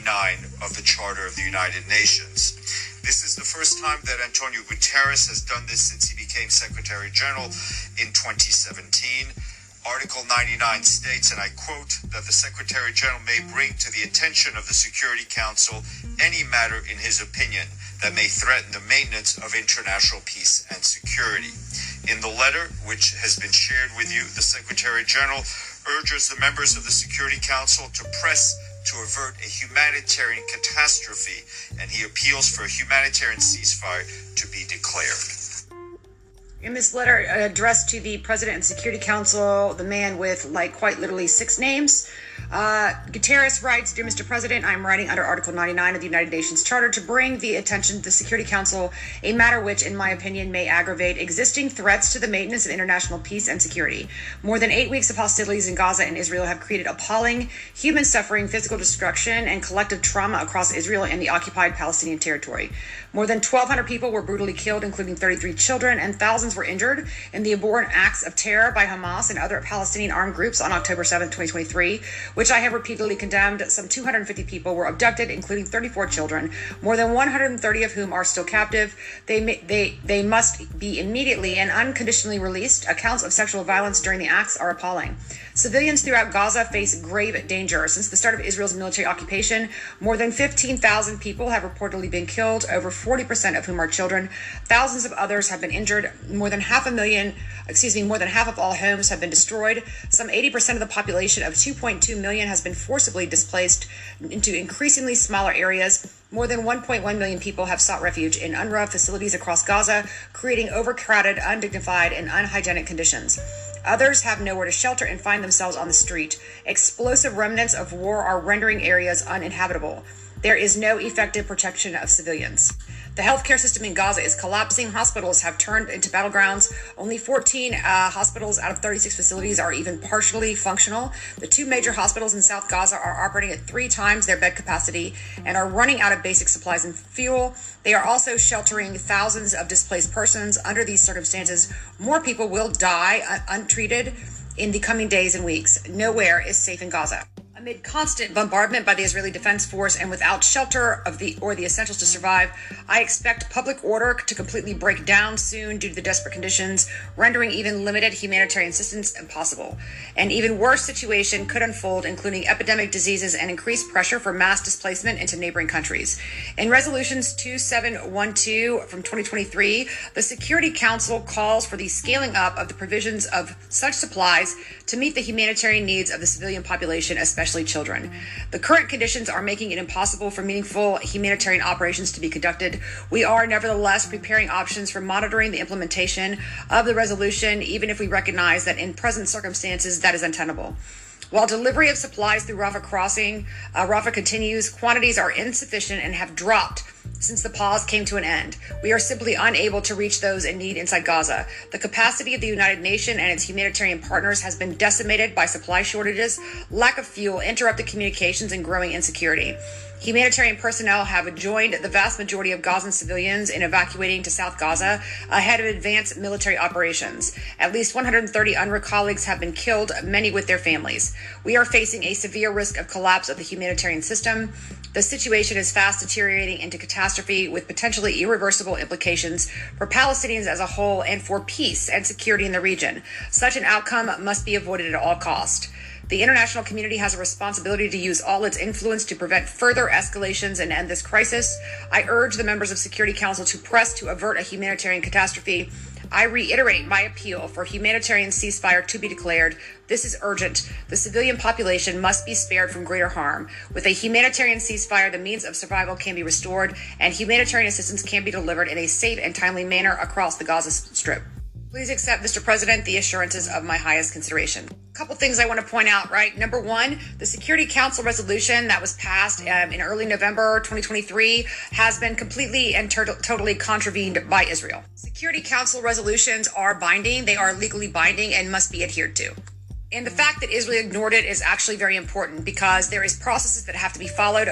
of the Charter of the United Nations. This is the first time that Antonio Guterres has done this since he became Secretary General in 2017. Article 99 states, and I quote, that the Secretary General may bring to the attention of the Security Council any matter in his opinion that may threaten the maintenance of international peace and security. In the letter, which has been shared with you, the Secretary General urges the members of the Security Council to press to avert a humanitarian catastrophe, and he appeals for a humanitarian ceasefire to be declared. In this letter addressed to the President and Security Council, the man with like quite literally six names, uh, Guterres writes, Dear Mr. President, I'm writing under Article 99 of the United Nations Charter to bring the attention to the Security Council a matter which, in my opinion, may aggravate existing threats to the maintenance of international peace and security. More than eight weeks of hostilities in Gaza and Israel have created appalling human suffering, physical destruction, and collective trauma across Israel and the occupied Palestinian territory. More than 1,200 people were brutally killed, including 33 children, and thousands were injured in the abhorrent acts of terror by Hamas and other Palestinian armed groups on October 7, 2023, which I have repeatedly condemned. Some 250 people were abducted, including 34 children, more than 130 of whom are still captive. They, they, they must be immediately and unconditionally released. Accounts of sexual violence during the acts are appalling. Civilians throughout Gaza face grave danger. Since the start of Israel's military occupation, more than 15,000 people have reportedly been killed, over 40% of whom are children. Thousands of others have been injured. More than half a million, excuse me, more than half of all homes have been destroyed. Some 80% of the population of 2.2 million has been forcibly displaced into increasingly smaller areas. More than 1.1 million people have sought refuge in UNRWA facilities across Gaza, creating overcrowded, undignified, and unhygienic conditions. Others have nowhere to shelter and find themselves on the street. Explosive remnants of war are rendering areas uninhabitable. There is no effective protection of civilians. The healthcare system in Gaza is collapsing. Hospitals have turned into battlegrounds. Only 14 uh, hospitals out of 36 facilities are even partially functional. The two major hospitals in South Gaza are operating at three times their bed capacity and are running out of basic supplies and fuel. They are also sheltering thousands of displaced persons. Under these circumstances, more people will die untreated in the coming days and weeks. Nowhere is safe in Gaza. Amid constant bombardment by the Israeli Defense Force and without shelter of the or the essentials to survive, I expect public order to completely break down soon due to the desperate conditions, rendering even limited humanitarian assistance impossible. An even worse situation could unfold, including epidemic diseases and increased pressure for mass displacement into neighboring countries. In resolutions 2712 from 2023, the Security Council calls for the scaling up of the provisions of such supplies to meet the humanitarian needs of the civilian population, especially children. The current conditions are making it impossible for meaningful humanitarian operations to be conducted. We are nevertheless preparing options for monitoring the implementation of the resolution, even if we recognize that in present circumstances that is untenable. While delivery of supplies through Rafah crossing, uh, Rafah continues, quantities are insufficient and have dropped since the pause came to an end. We are simply unable to reach those in need inside Gaza. The capacity of the United Nations and its humanitarian partners has been decimated by supply shortages, lack of fuel, interrupted communications, and growing insecurity. Humanitarian personnel have joined the vast majority of Gazan civilians in evacuating to South Gaza ahead of advanced military operations. At least 130 UNRWA colleagues have been killed, many with their families. We are facing a severe risk of collapse of the humanitarian system. The situation is fast deteriorating into catastrophe with potentially irreversible implications for Palestinians as a whole and for peace and security in the region. Such an outcome must be avoided at all cost. The international community has a responsibility to use all its influence to prevent further escalations and end this crisis. I urge the members of Security Council to press to avert a humanitarian catastrophe. I reiterate my appeal for humanitarian ceasefire to be declared. This is urgent. The civilian population must be spared from greater harm. With a humanitarian ceasefire, the means of survival can be restored and humanitarian assistance can be delivered in a safe and timely manner across the Gaza Strip. Please accept, Mr. President, the assurances of my highest consideration. A couple things I want to point out, right? Number one, the Security Council resolution that was passed um, in early November 2023 has been completely and totally contravened by Israel. Security Council resolutions are binding, they are legally binding, and must be adhered to. And the fact that Israel ignored it is actually very important because there is processes that have to be followed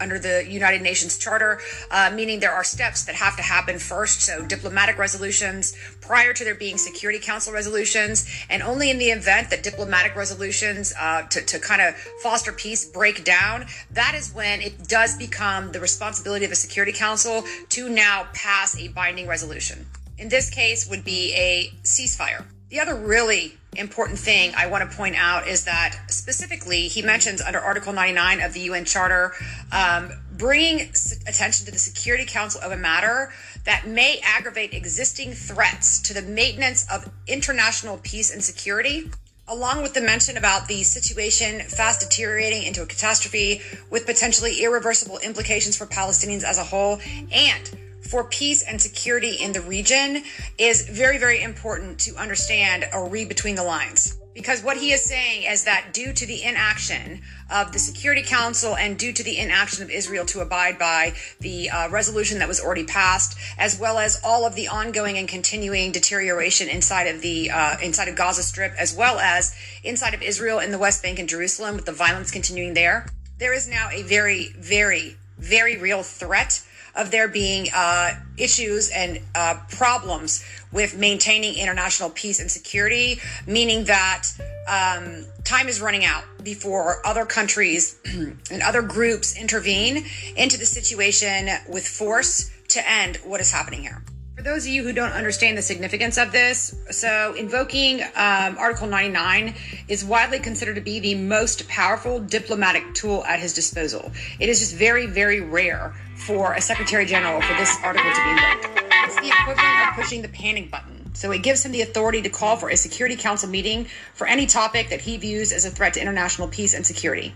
under the United Nations Charter, uh, meaning there are steps that have to happen first. So diplomatic resolutions prior to there being Security Council resolutions, and only in the event that diplomatic resolutions uh, to, to kind of foster peace break down, that is when it does become the responsibility of the Security Council to now pass a binding resolution. In this case, would be a ceasefire. The other really important thing I want to point out is that specifically he mentions under Article 99 of the UN Charter um, bringing attention to the Security Council of a matter that may aggravate existing threats to the maintenance of international peace and security. Along with the mention about the situation fast deteriorating into a catastrophe with potentially irreversible implications for Palestinians as a whole, and for peace and security in the region is very, very important to understand or read between the lines. Because what he is saying is that due to the inaction of the Security Council and due to the inaction of Israel to abide by the uh, resolution that was already passed, as well as all of the ongoing and continuing deterioration inside of the uh, inside of Gaza Strip, as well as inside of Israel in the West Bank and Jerusalem, with the violence continuing there, there is now a very, very, very real threat of there being uh, issues and uh, problems with maintaining international peace and security, meaning that um, time is running out before other countries and other groups intervene into the situation with force to end what is happening here. Those of you who don't understand the significance of this, so invoking um, Article 99 is widely considered to be the most powerful diplomatic tool at his disposal. It is just very, very rare for a Secretary General for this article to be invoked. It's the equivalent of pushing the panic button. So it gives him the authority to call for a Security Council meeting for any topic that he views as a threat to international peace and security.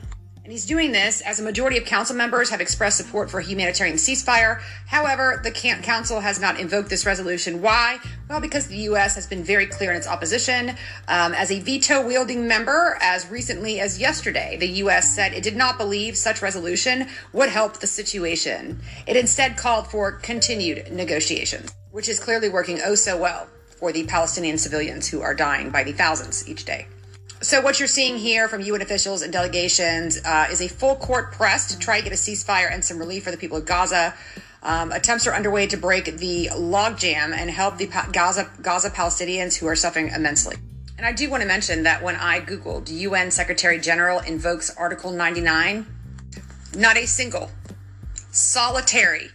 And he's doing this as a majority of council members have expressed support for a humanitarian ceasefire. However, the council has not invoked this resolution. Why? Well, because the U.S. has been very clear in its opposition. Um, as a veto wielding member, as recently as yesterday, the U.S. said it did not believe such resolution would help the situation. It instead called for continued negotiations, which is clearly working oh so well for the Palestinian civilians who are dying by the thousands each day. So what you're seeing here from UN officials and delegations uh, is a full court press to try to get a ceasefire and some relief for the people of Gaza. Um, attempts are underway to break the logjam and help the pa- Gaza Gaza Palestinians who are suffering immensely. And I do want to mention that when I googled UN Secretary General invokes Article 99, not a single solitary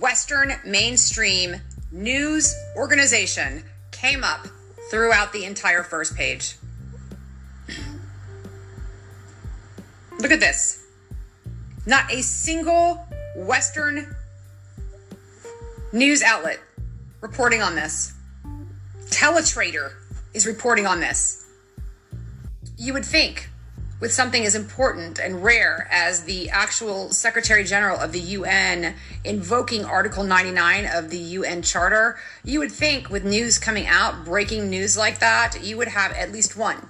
Western mainstream news organization came up throughout the entire first page. Look at this. Not a single Western news outlet reporting on this. Teletrader is reporting on this. You would think with something as important and rare as the actual Secretary General of the UN invoking Article 99 of the UN Charter, you would think with news coming out, breaking news like that, you would have at least one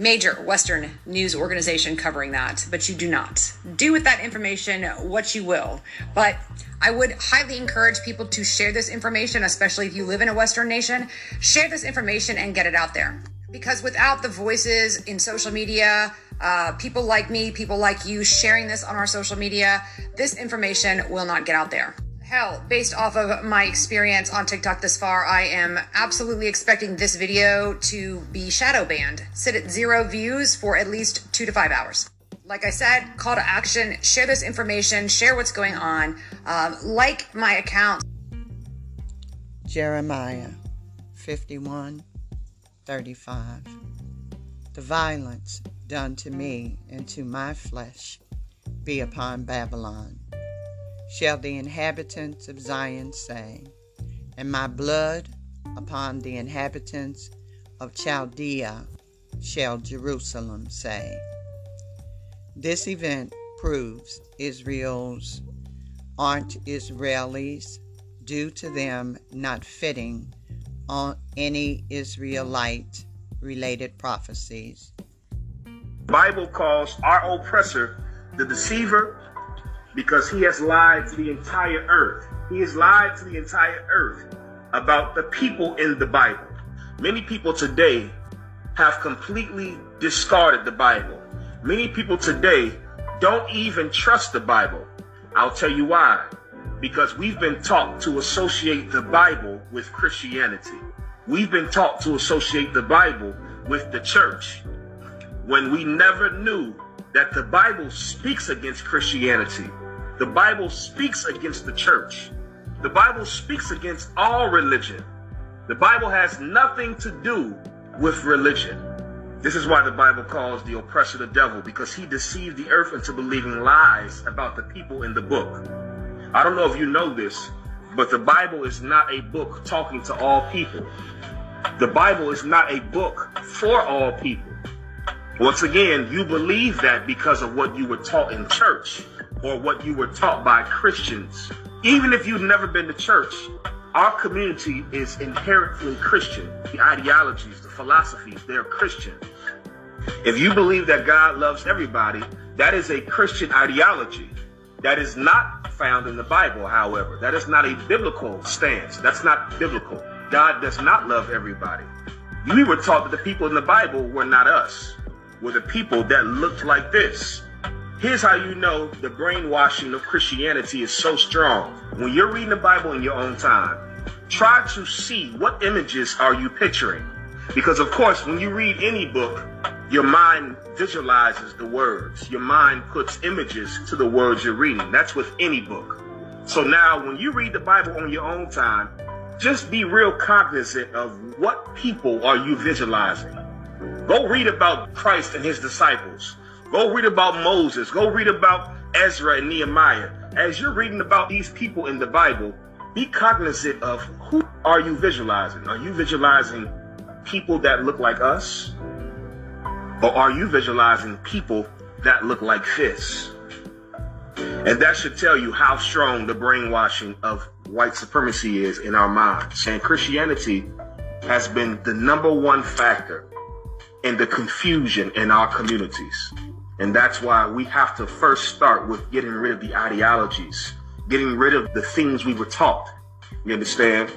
major Western news organization covering that, but you do not. Do with that information what you will. But I would highly encourage people to share this information, especially if you live in a Western nation. Share this information and get it out there. Because without the voices in social media, uh, people like me, people like you sharing this on our social media, this information will not get out there. Hell, based off of my experience on TikTok this far, I am absolutely expecting this video to be shadow banned. Sit at zero views for at least two to five hours. Like I said, call to action, share this information, share what's going on, um, like my account. Jeremiah 51 35. The violence done to me and to my flesh be upon Babylon shall the inhabitants of Zion say, and my blood upon the inhabitants of Chaldea shall Jerusalem say. This event proves Israel's aren't Israelis due to them not fitting on any Israelite related prophecies Bible calls our oppressor the deceiver because he has lied to the entire earth. He has lied to the entire earth about the people in the Bible. Many people today have completely discarded the Bible. Many people today don't even trust the Bible. I'll tell you why. Because we've been taught to associate the Bible with Christianity. We've been taught to associate the Bible with the church when we never knew that the Bible speaks against Christianity. The Bible speaks against the church. The Bible speaks against all religion. The Bible has nothing to do with religion. This is why the Bible calls the oppressor the devil, because he deceived the earth into believing lies about the people in the book. I don't know if you know this, but the Bible is not a book talking to all people. The Bible is not a book for all people. Once again, you believe that because of what you were taught in church or what you were taught by Christians. Even if you've never been to church, our community is inherently Christian. The ideologies, the philosophies, they're Christian. If you believe that God loves everybody, that is a Christian ideology. That is not found in the Bible, however. That is not a biblical stance. That's not biblical. God does not love everybody. We were taught that the people in the Bible were not us, were the people that looked like this. Here's how you know the brainwashing of Christianity is so strong. When you're reading the Bible in your own time, try to see what images are you picturing. Because of course, when you read any book, your mind visualizes the words. Your mind puts images to the words you're reading. That's with any book. So now when you read the Bible on your own time, just be real cognizant of what people are you visualizing. Go read about Christ and his disciples. Go read about Moses. Go read about Ezra and Nehemiah. As you're reading about these people in the Bible, be cognizant of who are you visualizing? Are you visualizing people that look like us? Or are you visualizing people that look like this? And that should tell you how strong the brainwashing of white supremacy is in our minds. And Christianity has been the number one factor in the confusion in our communities. And that's why we have to first start with getting rid of the ideologies, getting rid of the things we were taught. You understand?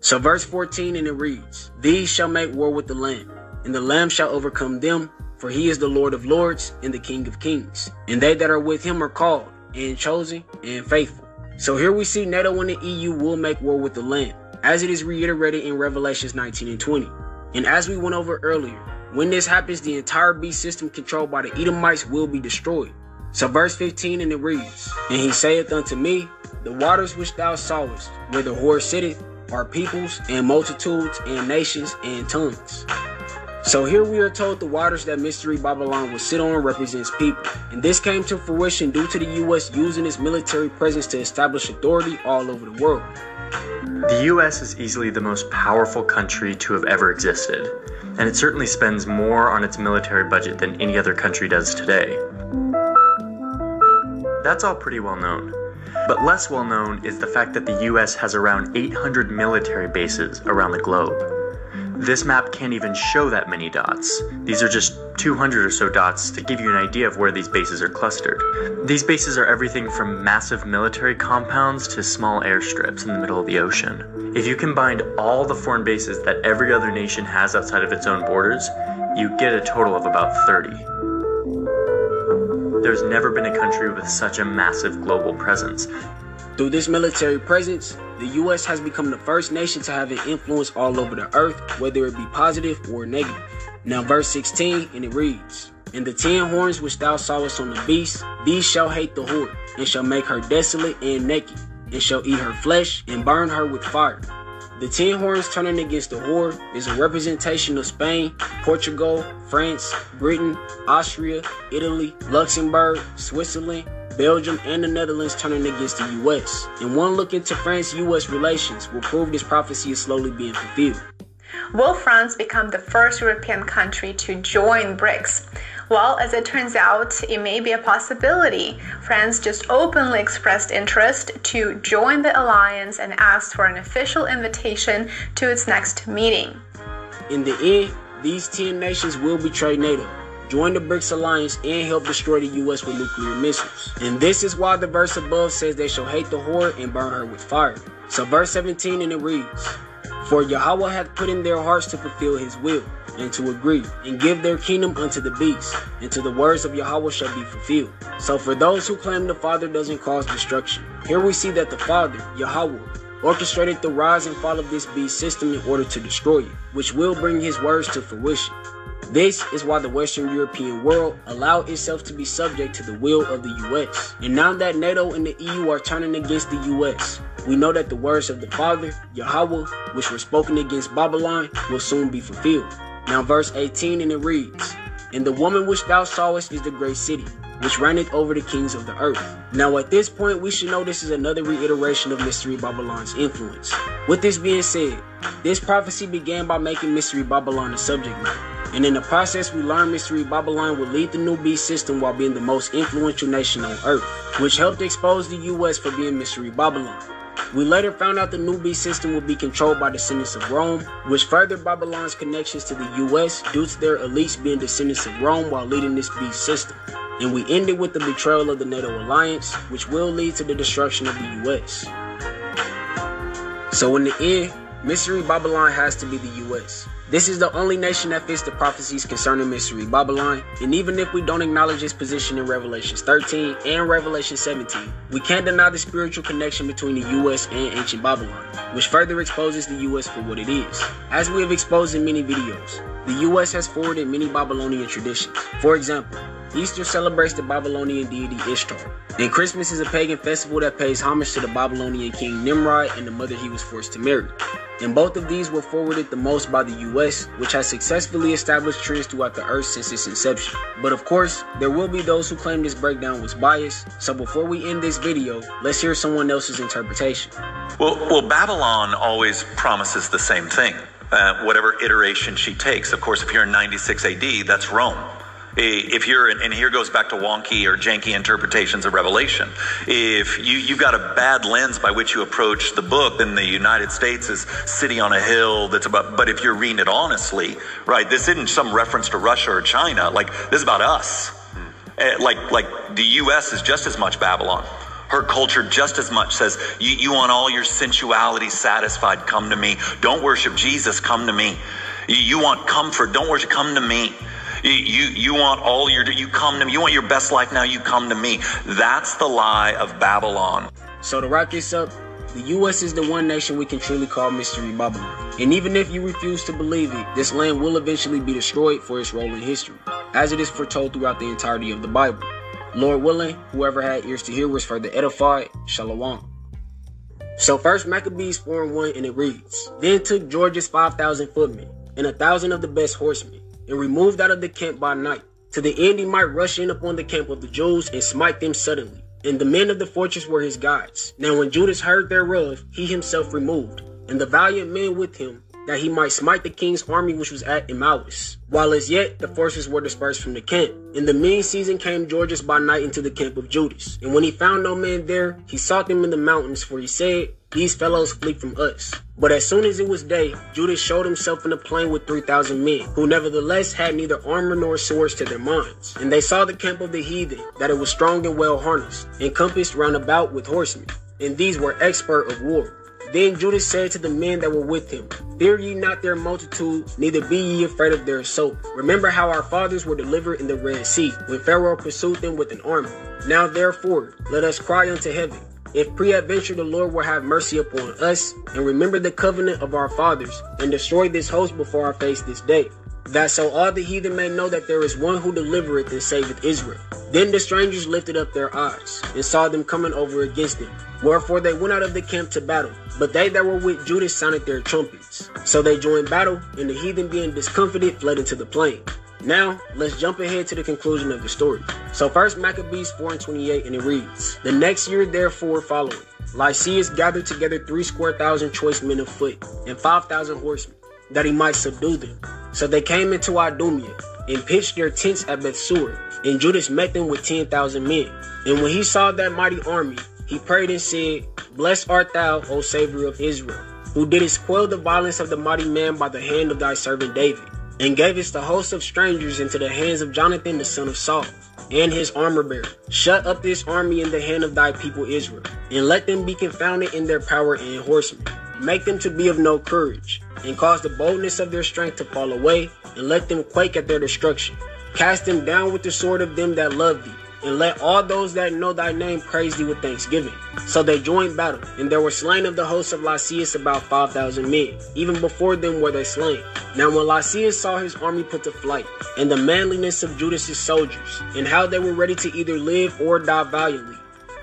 So, verse 14, and it reads These shall make war with the Lamb, and the Lamb shall overcome them, for he is the Lord of lords and the King of kings. And they that are with him are called, and chosen, and faithful. So, here we see NATO and the EU will make war with the Lamb, as it is reiterated in Revelations 19 and 20. And as we went over earlier, when this happens, the entire beast system controlled by the Edomites will be destroyed. So, verse 15, and it reads And he saith unto me, The waters which thou sawest, where the whore sitteth, are peoples and multitudes and nations and tongues. So here we are told the waters that Mystery Babylon will sit on represents people. And this came to fruition due to the US using its military presence to establish authority all over the world. The US is easily the most powerful country to have ever existed, and it certainly spends more on its military budget than any other country does today. That's all pretty well known. But less well known is the fact that the US has around 800 military bases around the globe. This map can't even show that many dots. These are just 200 or so dots to give you an idea of where these bases are clustered. These bases are everything from massive military compounds to small airstrips in the middle of the ocean. If you combined all the foreign bases that every other nation has outside of its own borders, you get a total of about 30. There's never been a country with such a massive global presence. Through this military presence, the US has become the first nation to have an influence all over the earth, whether it be positive or negative. Now, verse 16, and it reads And the ten horns which thou sawest on the beast, these shall hate the whore, and shall make her desolate and naked, and shall eat her flesh, and burn her with fire. The ten horns turning against the whore is a representation of Spain, Portugal, France, Britain, Austria, Italy, Luxembourg, Switzerland, Belgium, and the Netherlands turning against the US. And one look into France US relations will prove this prophecy is slowly being fulfilled. Will France become the first European country to join BRICS? Well, as it turns out, it may be a possibility. France just openly expressed interest to join the alliance and asked for an official invitation to its next meeting. In the end, these 10 nations will betray NATO. Join the BRICS alliance, and help destroy the US with nuclear missiles. And this is why the verse above says they shall hate the whore and burn her with fire. So verse 17 and it reads, For Yahweh hath put in their hearts to fulfill his will, and to agree, and give their kingdom unto the beast, and to the words of Yahweh shall be fulfilled. So for those who claim the Father doesn't cause destruction, here we see that the Father, Yahweh, orchestrated the rise and fall of this beast system in order to destroy it, which will bring his words to fruition. This is why the Western European world allowed itself to be subject to the will of the US. And now that NATO and the EU are turning against the US, we know that the words of the Father, Yahweh, which were spoken against Babylon, will soon be fulfilled. Now, verse 18, and it reads, And the woman which thou sawest is the great city, which reigneth over the kings of the earth. Now, at this point, we should know this is another reiteration of Mystery Babylon's influence. With this being said, this prophecy began by making Mystery Babylon a subject matter. And in the process, we learn Mystery Babylon would lead the New Beast system while being the most influential nation on Earth, which helped expose the US for being Mystery Babylon. We later found out the Beast system would be controlled by descendants of Rome, which furthered Babylon's connections to the US due to their elites being descendants of Rome while leading this beast system. And we ended with the betrayal of the NATO alliance, which will lead to the destruction of the US. So in the end, Mystery Babylon has to be the US. This is the only nation that fits the prophecies concerning Mystery Babylon, and even if we don't acknowledge its position in Revelations 13 and Revelation 17, we can't deny the spiritual connection between the US and ancient Babylon, which further exposes the US for what it is. As we have exposed in many videos, the US has forwarded many Babylonian traditions. For example, Easter celebrates the Babylonian deity Ishtar, and Christmas is a pagan festival that pays homage to the Babylonian king Nimrod and the mother he was forced to marry. And both of these were forwarded the most by the US, which has successfully established trends throughout the earth since its inception. But of course, there will be those who claim this breakdown was biased, so before we end this video, let's hear someone else's interpretation. Well, well Babylon always promises the same thing. Uh, whatever iteration she takes. Of course, if you're in 96 AD, that's Rome. If you're, and here goes back to wonky or janky interpretations of Revelation. If you, you've got a bad lens by which you approach the book, then the United States is city on a hill that's about, but if you're reading it honestly, right, this isn't some reference to Russia or China. Like, this is about us. Eh, Like, like the U.S. is just as much Babylon. Her culture just as much says, you, you want all your sensuality satisfied, come to me. Don't worship Jesus, come to me. You, you want comfort, don't worship, come to me. You, you, you want all your, you come to me. You want your best life now, you come to me. That's the lie of Babylon. So to wrap this up, the US is the one nation we can truly call Mystery Babylon. And even if you refuse to believe it, this land will eventually be destroyed for its role in history, as it is foretold throughout the entirety of the Bible. Lord willing, whoever had ears to hear was further edified. Shalom. So first Maccabees 4 and 1 and it reads, Then took Gorgias 5,000 footmen and a thousand of the best horsemen and removed out of the camp by night, to the end he might rush in upon the camp of the Jews and smite them suddenly. And the men of the fortress were his guides. Now when Judas heard thereof, he himself removed, and the valiant men with him, that he might smite the king's army which was at Emmaus. While as yet the forces were dispersed from the camp. In the mean season came Gorgias by night into the camp of Judas. And when he found no man there, he sought them in the mountains, for he said, These fellows flee from us. But as soon as it was day, Judas showed himself in the plain with 3,000 men, who nevertheless had neither armor nor swords to their minds. And they saw the camp of the heathen, that it was strong and well harnessed, encompassed round about with horsemen. And these were expert of war. Then Judas said to the men that were with him, Fear ye not their multitude, neither be ye afraid of their assault. Remember how our fathers were delivered in the Red Sea, when Pharaoh pursued them with an army. Now therefore, let us cry unto heaven. If peradventure the Lord will have mercy upon us, and remember the covenant of our fathers, and destroy this host before our face this day, that so all the heathen may know that there is one who delivereth and saveth Israel. Then the strangers lifted up their eyes, and saw them coming over against them. Wherefore they went out of the camp to battle. But they that were with Judas sounded their trumpets. So they joined battle, and the heathen being discomfited fled into the plain. Now, let's jump ahead to the conclusion of the story. So first Maccabees 4 and 28, and it reads, The next year therefore following, Lysias gathered together three square thousand choice men of foot, and five thousand horsemen, that he might subdue them. So they came into Idumea, and pitched their tents at Bethsur, and Judas met them with ten thousand men. And when he saw that mighty army, he prayed and said, Blessed art thou, O Savior of Israel, who didst quell the violence of the mighty man by the hand of thy servant David. and gavest the host of strangers into the hands of Jonathan the son of Saul, and his armor bearer. Shut up this army in the hand of thy people Israel, and let them be confounded in their power and horsemen. Make them to be of no courage, and cause the boldness of their strength to fall away, and let them quake at their destruction. Cast them down with the sword of them that love thee, and let all those that know thy name praise thee with thanksgiving. So they joined battle, and there were slain of the host of Lysias about five thousand men. Even before them were they slain. Now when Lysias saw his army put to flight, and the manliness of Judas's soldiers, and how they were ready to either live or die valiantly,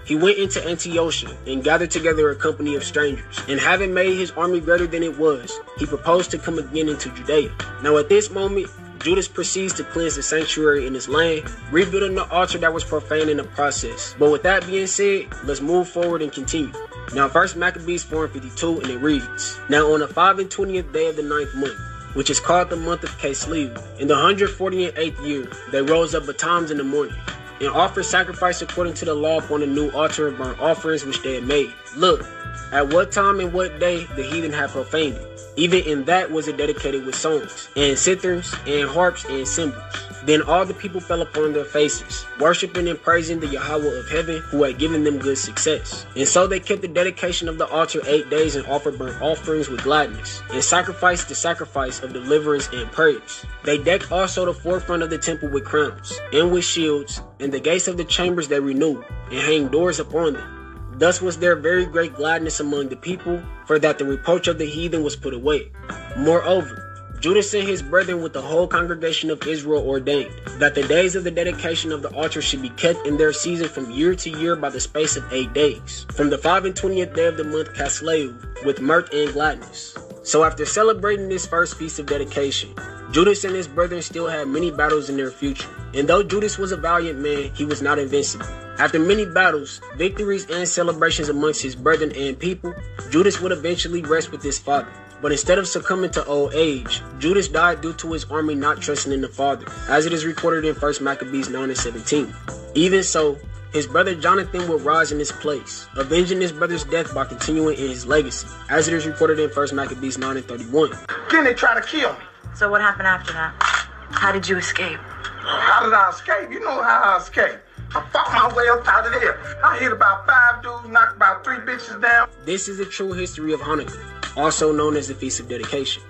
he went into Antiochia and gathered together a company of strangers. And having made his army greater than it was, he proposed to come again into Judea. Now at this moment, Judas proceeds to cleanse the sanctuary in his land, rebuilding the altar that was profaned in the process. But with that being said, let's move forward and continue. Now, first Maccabees 4 and 52, and it reads Now, on the 5 and 20th day of the ninth month, which is called the month of Kislev, in the 148th year, they rose up betimes in the morning and offer sacrifice according to the law upon the new altar of burnt offerings which they had made. Look, at what time and what day the heathen had profaned it. Even in that was it dedicated with songs, and citherns, and harps, and cymbals. Then all the people fell upon their faces, worshiping and praising the Yahweh of heaven who had given them good success. And so they kept the dedication of the altar eight days and offered burnt offerings with gladness, and sacrificed the sacrifice of deliverance and praise. They decked also the forefront of the temple with crowns, and with shields, and the gates of the chambers they renewed, and hanged doors upon them. Thus was there very great gladness among the people, for that the reproach of the heathen was put away. Moreover, Judas and his brethren with the whole congregation of Israel ordained that the days of the dedication of the altar should be kept in their season from year to year by the space of eight days, from the five and twentieth day of the month Caslev, with mirth and gladness. So after celebrating this first feast of dedication, Judas and his brethren still had many battles in their future. And though Judas was a valiant man, he was not invincible. After many battles, victories, and celebrations amongst his brethren and people, Judas would eventually rest with his father. But instead of succumbing to old age, Judas died due to his army not trusting in the Father, as it is recorded in 1 Maccabees 9 and 17. Even so, his brother Jonathan would rise in his place, avenging his brother's death by continuing in his legacy, as it is recorded in 1 Maccabees 9 and 31. Then they try to kill me. So what happened after that? How did you escape? How did I escape? You know how I escaped. I fought my way up out of there. I hit about five dudes, knocked about three bitches down. This is the true history of Hanukkah, also known as the Feast of Dedication.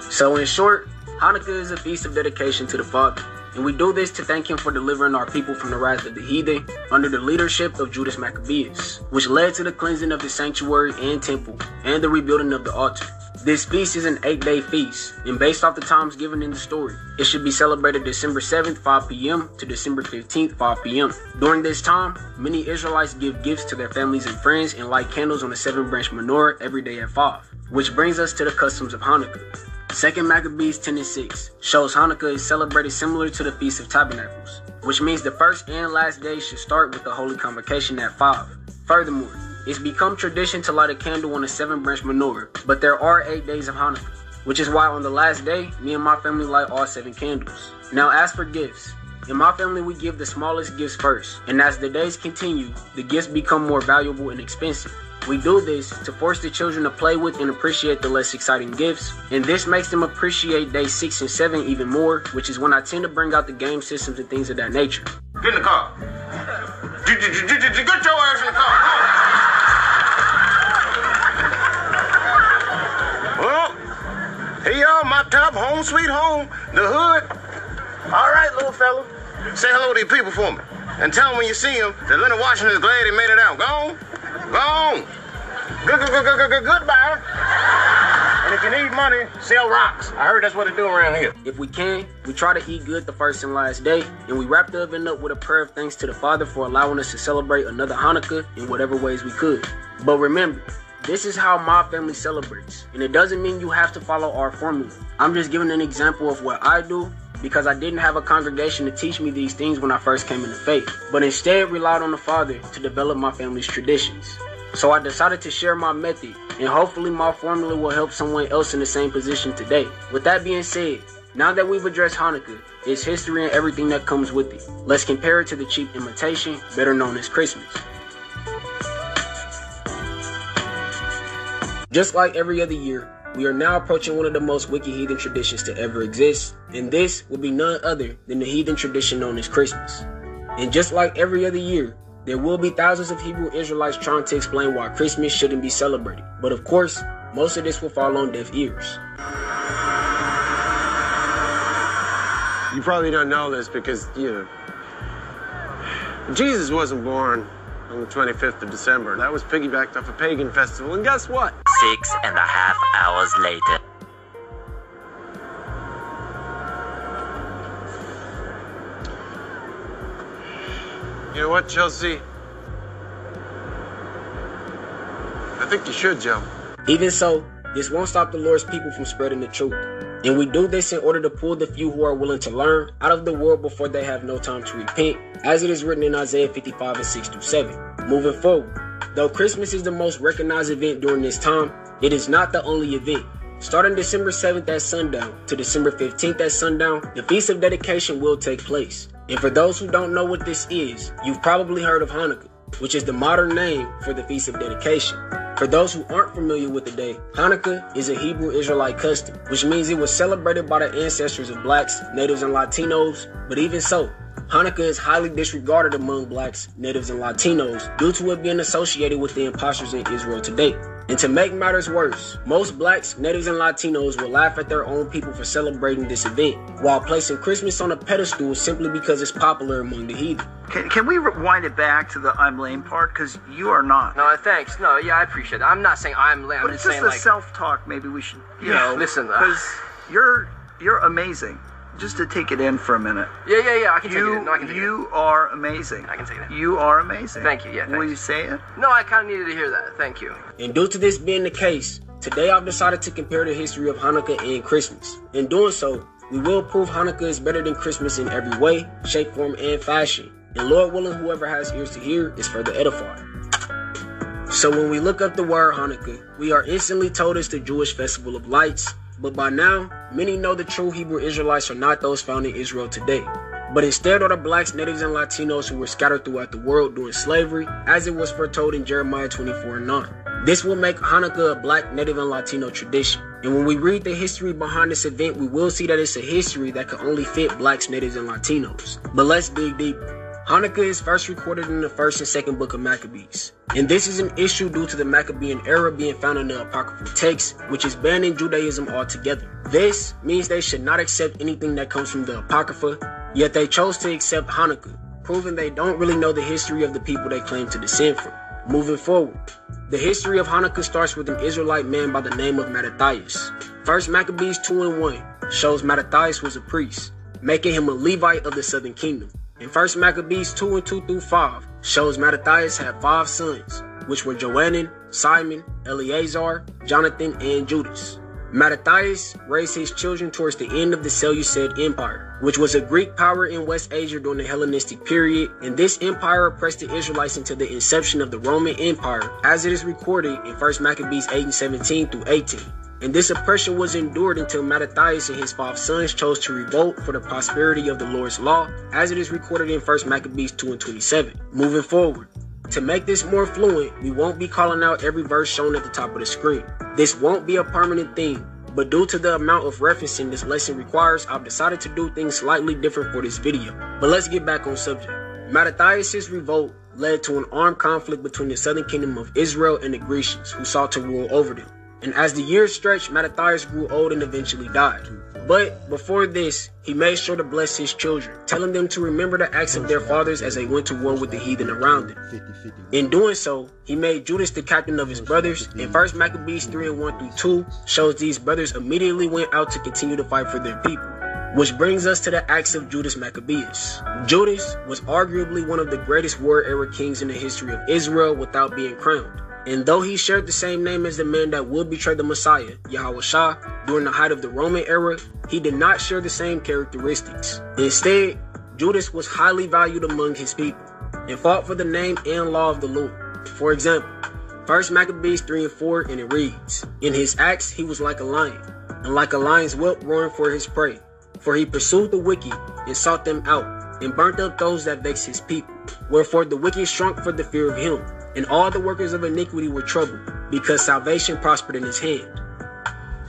So, in short, Hanukkah is a feast of dedication to the Father, and we do this to thank Him for delivering our people from the wrath of the heathen under the leadership of Judas Maccabeus, which led to the cleansing of the sanctuary and temple and the rebuilding of the altar. This feast is an eight day feast, and based off the times given in the story, it should be celebrated December 7th, 5 p.m. to December 15th, 5 p.m. During this time, many Israelites give gifts to their families and friends and light candles on a seven branch menorah every day at 5, which brings us to the customs of Hanukkah. Second Maccabees 10 and 6 shows Hanukkah is celebrated similar to the Feast of Tabernacles, which means the first and last day should start with the Holy Convocation at 5. Furthermore, it's become tradition to light a candle on a seven branch menorah, but there are eight days of Hanukkah, which is why on the last day, me and my family light all seven candles. Now, as for gifts, in my family, we give the smallest gifts first, and as the days continue, the gifts become more valuable and expensive. We do this to force the children to play with and appreciate the less exciting gifts, and this makes them appreciate day 6 and 7 even more, which is when I tend to bring out the game systems and things of that nature. Get in the car. Get your ass in the car. Well, here y'all, my top home, sweet home, the hood. All right, little fella. Say hello to your people for me. And tell them when you see them that Leonard Washington is glad he made it out. Go on. Go on. Good, good, good, good, good, good, goodbye. And if you need money, sell rocks. I heard that's what they do around here. If we can, we try to eat good the first and last day, and we wrap the oven up with a prayer of thanks to the Father for allowing us to celebrate another Hanukkah in whatever ways we could. But remember, this is how my family celebrates, and it doesn't mean you have to follow our formula. I'm just giving an example of what I do because I didn't have a congregation to teach me these things when I first came into faith, but instead relied on the Father to develop my family's traditions. So I decided to share my method, and hopefully my formula will help someone else in the same position today. With that being said, now that we've addressed Hanukkah, its history and everything that comes with it, let's compare it to the cheap imitation, better known as Christmas. Just like every other year, we are now approaching one of the most wicked heathen traditions to ever exist, and this will be none other than the heathen tradition known as Christmas. And just like every other year, there will be thousands of Hebrew Israelites trying to explain why Christmas shouldn't be celebrated. But of course, most of this will fall on deaf ears. You probably don't know this because, you know, Jesus wasn't born on the 25th of December. That was piggybacked off a pagan festival. And guess what? Six and a half hours later. You know what, Chelsea? I think you should jump. Even so, this won't stop the Lord's people from spreading the truth. And we do this in order to pull the few who are willing to learn out of the world before they have no time to repent, as it is written in Isaiah 55 and 6 through 7. Moving forward, though Christmas is the most recognized event during this time, it is not the only event. Starting December 7th at sundown to December 15th at sundown, the Feast of Dedication will take place. And for those who don't know what this is, you've probably heard of Hanukkah, which is the modern name for the Feast of Dedication. For those who aren't familiar with the day, Hanukkah is a Hebrew Israelite custom, which means it was celebrated by the ancestors of blacks, natives, and Latinos. But even so, Hanukkah is highly disregarded among blacks, natives, and Latinos due to it being associated with the imposters in Israel today. And to make matters worse, most blacks, natives, and Latinos will laugh at their own people for celebrating this event, while placing Christmas on a pedestal simply because it's popular among the heathen. Can, can we rewind it back to the I'm lame part? Because you are not. No, thanks. No, yeah, I appreciate it. I'm not saying I'm lame. But I'm it's just just saying a like self-talk. Maybe we should, you Yeah, know, listen, uh, because you're you're amazing. Just to take it in for a minute. Yeah, yeah, yeah. I can you, take it. in. No, I can take you are amazing. I can take it. in. You are amazing. Thank you. Yeah, Will you say it? No, I kind of needed to hear that. Thank you. And due to this being the case, today I've decided to compare the history of Hanukkah and Christmas. In doing so, we will prove Hanukkah is better than Christmas in every way, shape, form, and fashion. And Lord willing, whoever has ears to hear is further edified. So when we look up the word Hanukkah, we are instantly told it's the Jewish festival of lights. But by now, many know the true Hebrew Israelites are not those found in Israel today. But instead are the blacks, natives, and Latinos who were scattered throughout the world during slavery, as it was foretold in Jeremiah 24 and 9. This will make Hanukkah a black, native, and Latino tradition. And when we read the history behind this event, we will see that it's a history that can only fit blacks, natives, and Latinos. But let's dig deeper. Hanukkah is first recorded in the first and second book of Maccabees. And this is an issue due to the Maccabean era being found in the apocryphal text, which is banned in Judaism altogether. This means they should not accept anything that comes from the Apocrypha, yet they chose to accept Hanukkah, proving they don't really know the history of the people they claim to descend from. Moving forward, the history of Hanukkah starts with an Israelite man by the name of Mattathias. First Maccabees 2 and 1 shows Mattathias was a priest, making him a Levite of the southern kingdom. And First Maccabees 2 and 2 through 5 shows Mattathias had five sons, which were Johanan, Simon, Eleazar, Jonathan, and Judas. Mattathias raised his children towards the end of the Seleucid Empire, which was a Greek power in West Asia during the Hellenistic period, and this empire oppressed the Israelites until the inception of the Roman Empire, as it is recorded in 1 Maccabees 8 and 17 through 18. And this oppression was endured until Mattathias and his five sons chose to revolt for the prosperity of the Lord's law, as it is recorded in 1 Maccabees 2 and 27. Moving forward, to make this more fluent, we won't be calling out every verse shown at the top of the screen. This won't be a permanent thing, but due to the amount of referencing this lesson requires, I've decided to do things slightly different for this video. But let's get back on subject. Mattathias' revolt led to an armed conflict between the southern kingdom of Israel and the Grecians, who sought to rule over them. And as the years stretched, Mattathias grew old and eventually died. But before this, he made sure to bless his children, telling them to remember the acts of their fathers as they went to war with the heathen around them. In doing so, he made Judas the captain of his brothers, and 1 Maccabees 3 and 1 through 2 shows these brothers immediately went out to continue to fight for their people. Which brings us to the acts of Judas Maccabeus. Judas was arguably one of the greatest war era kings in the history of Israel without being crowned. And though he shared the same name as the man that would betray the Messiah, Yahweh Shah, during the height of the Roman era, he did not share the same characteristics. Instead, Judas was highly valued among his people and fought for the name and law of the Lord. For example, 1 Maccabees 3 and 4, and it reads, In his acts he was like a lion, and like a lion's whelp roaring for his prey. For he pursued the wicked and sought them out, and burnt up those that vexed his people. Wherefore the wicked shrunk for the fear of him, and all the workers of iniquity were troubled, because salvation prospered in his hand.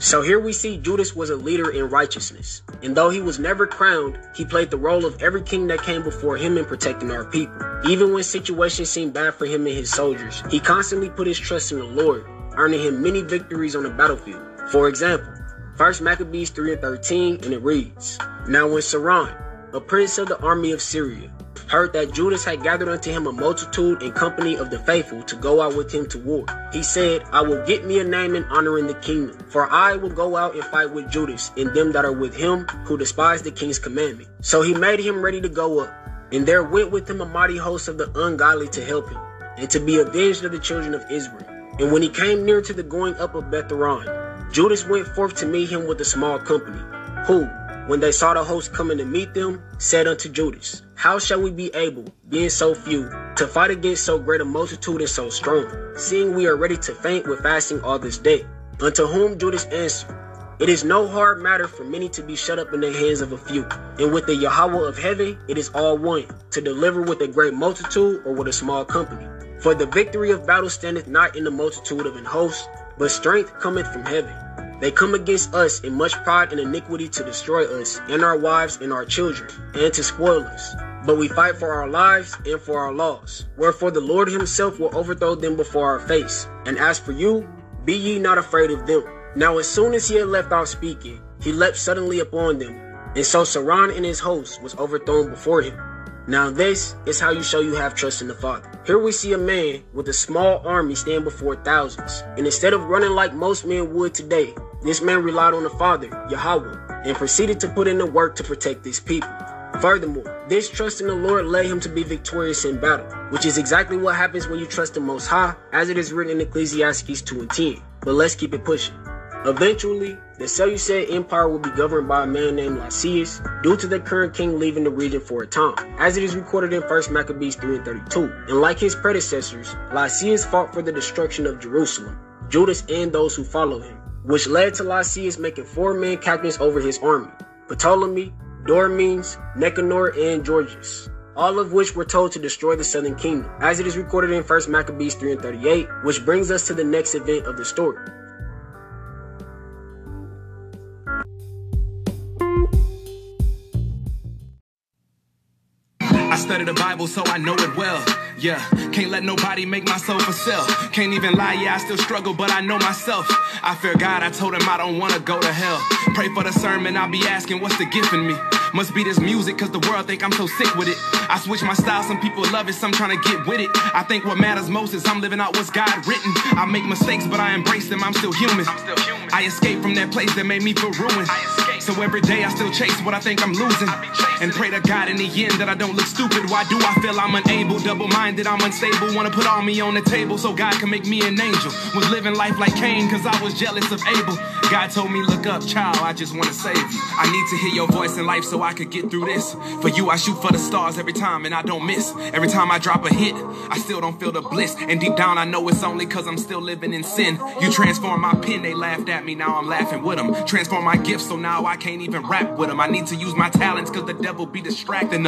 So here we see Judas was a leader in righteousness. And though he was never crowned, he played the role of every king that came before him in protecting our people. Even when situations seemed bad for him and his soldiers, he constantly put his trust in the Lord, earning him many victories on the battlefield. For example, 1 Maccabees 3 and 13, and it reads, Now when Seron, a prince of the army of Syria, heard that Judas had gathered unto him a multitude and company of the faithful to go out with him to war. He said, I will get me a name and honor in the kingdom, for I will go out and fight with Judas and them that are with him who despise the king's commandment. So he made him ready to go up, and there went with him a mighty host of the ungodly to help him, and to be avenged of the children of Israel. And when he came near to the going up of Bethhoron, Judas went forth to meet him with a small company, who, when they saw the host coming to meet them, said unto Judas, How shall we be able, being so few, to fight against so great a multitude and so strong, seeing we are ready to faint with fasting all this day? Unto whom Judas answered, It is no hard matter for many to be shut up in the hands of a few, and with the Yahweh of heaven it is all one, to deliver with a great multitude or with a small company. For the victory of battle standeth not in the multitude of an host, but strength cometh from heaven. They come against us in much pride and iniquity to destroy us and our wives and our children, and to spoil us. But we fight for our lives and for our laws. Wherefore the Lord himself will overthrow them before our face. And as for you, be ye not afraid of them. Now as soon as he had left off speaking, he leapt suddenly upon them. And so Seron and his host was overthrown before him. Now this is how you show you have trust in the Father. Here we see a man with a small army stand before thousands. And instead of running like most men would today, this man relied on the Father, Yahweh, and proceeded to put in the work to protect his people. Furthermore, this trust in the Lord led him to be victorious in battle, which is exactly what happens when you trust the Most High, as it is written in Ecclesiastes 2 and 10. But let's keep it pushing. Eventually, the Seleucid Empire will be governed by a man named Lysias, due to the current king leaving the region for a time, as it is recorded in 1 Maccabees 3 and 32. And like his predecessors, Lysias fought for the destruction of Jerusalem, Judas and those who follow him which led to Lysias making four main captains over his army Ptolemy, Dorymenes, Nicanor, and Gorgias. All of which were told to destroy the southern kingdom, as it is recorded in 1 Maccabees 3 and 38, which brings us to the next event of the story. Study the Bible so I know it well. Yeah, can't let nobody make my soul for sale. Can't even lie, yeah, I still struggle, but I know myself. I fear God, I told him I don't wanna go to hell. Pray for the sermon, I'll be asking what's the gift in me. Must be this music, cause the world think I'm so sick with it. I switch my style, some people love it, some trying to get with it. I think what matters most is I'm living out what's God written. I make mistakes, but I embrace them, I'm still human. I escape from that place that made me feel ruined. So every day I still chase what I think I'm losing. And pray to God in the end that I don't look stupid. Why do I feel I'm unable? Double minded, I'm unstable. Wanna put all me on the table so God can make me an angel. Was living life like Cain cause I was jealous of Abel. God told me, look up, child, I just wanna save you. I need to hear your voice in life so I could get through this. For you, I shoot for the stars every time and I don't miss. Every time I drop a hit, I still don't feel the bliss. And deep down, I know it's only cause I'm still living in sin. You transform my pen, they laughed at me, now I'm laughing with them. Transform my gifts so now I can't even rap with them. I need to use my talents cause the devil be distracting them.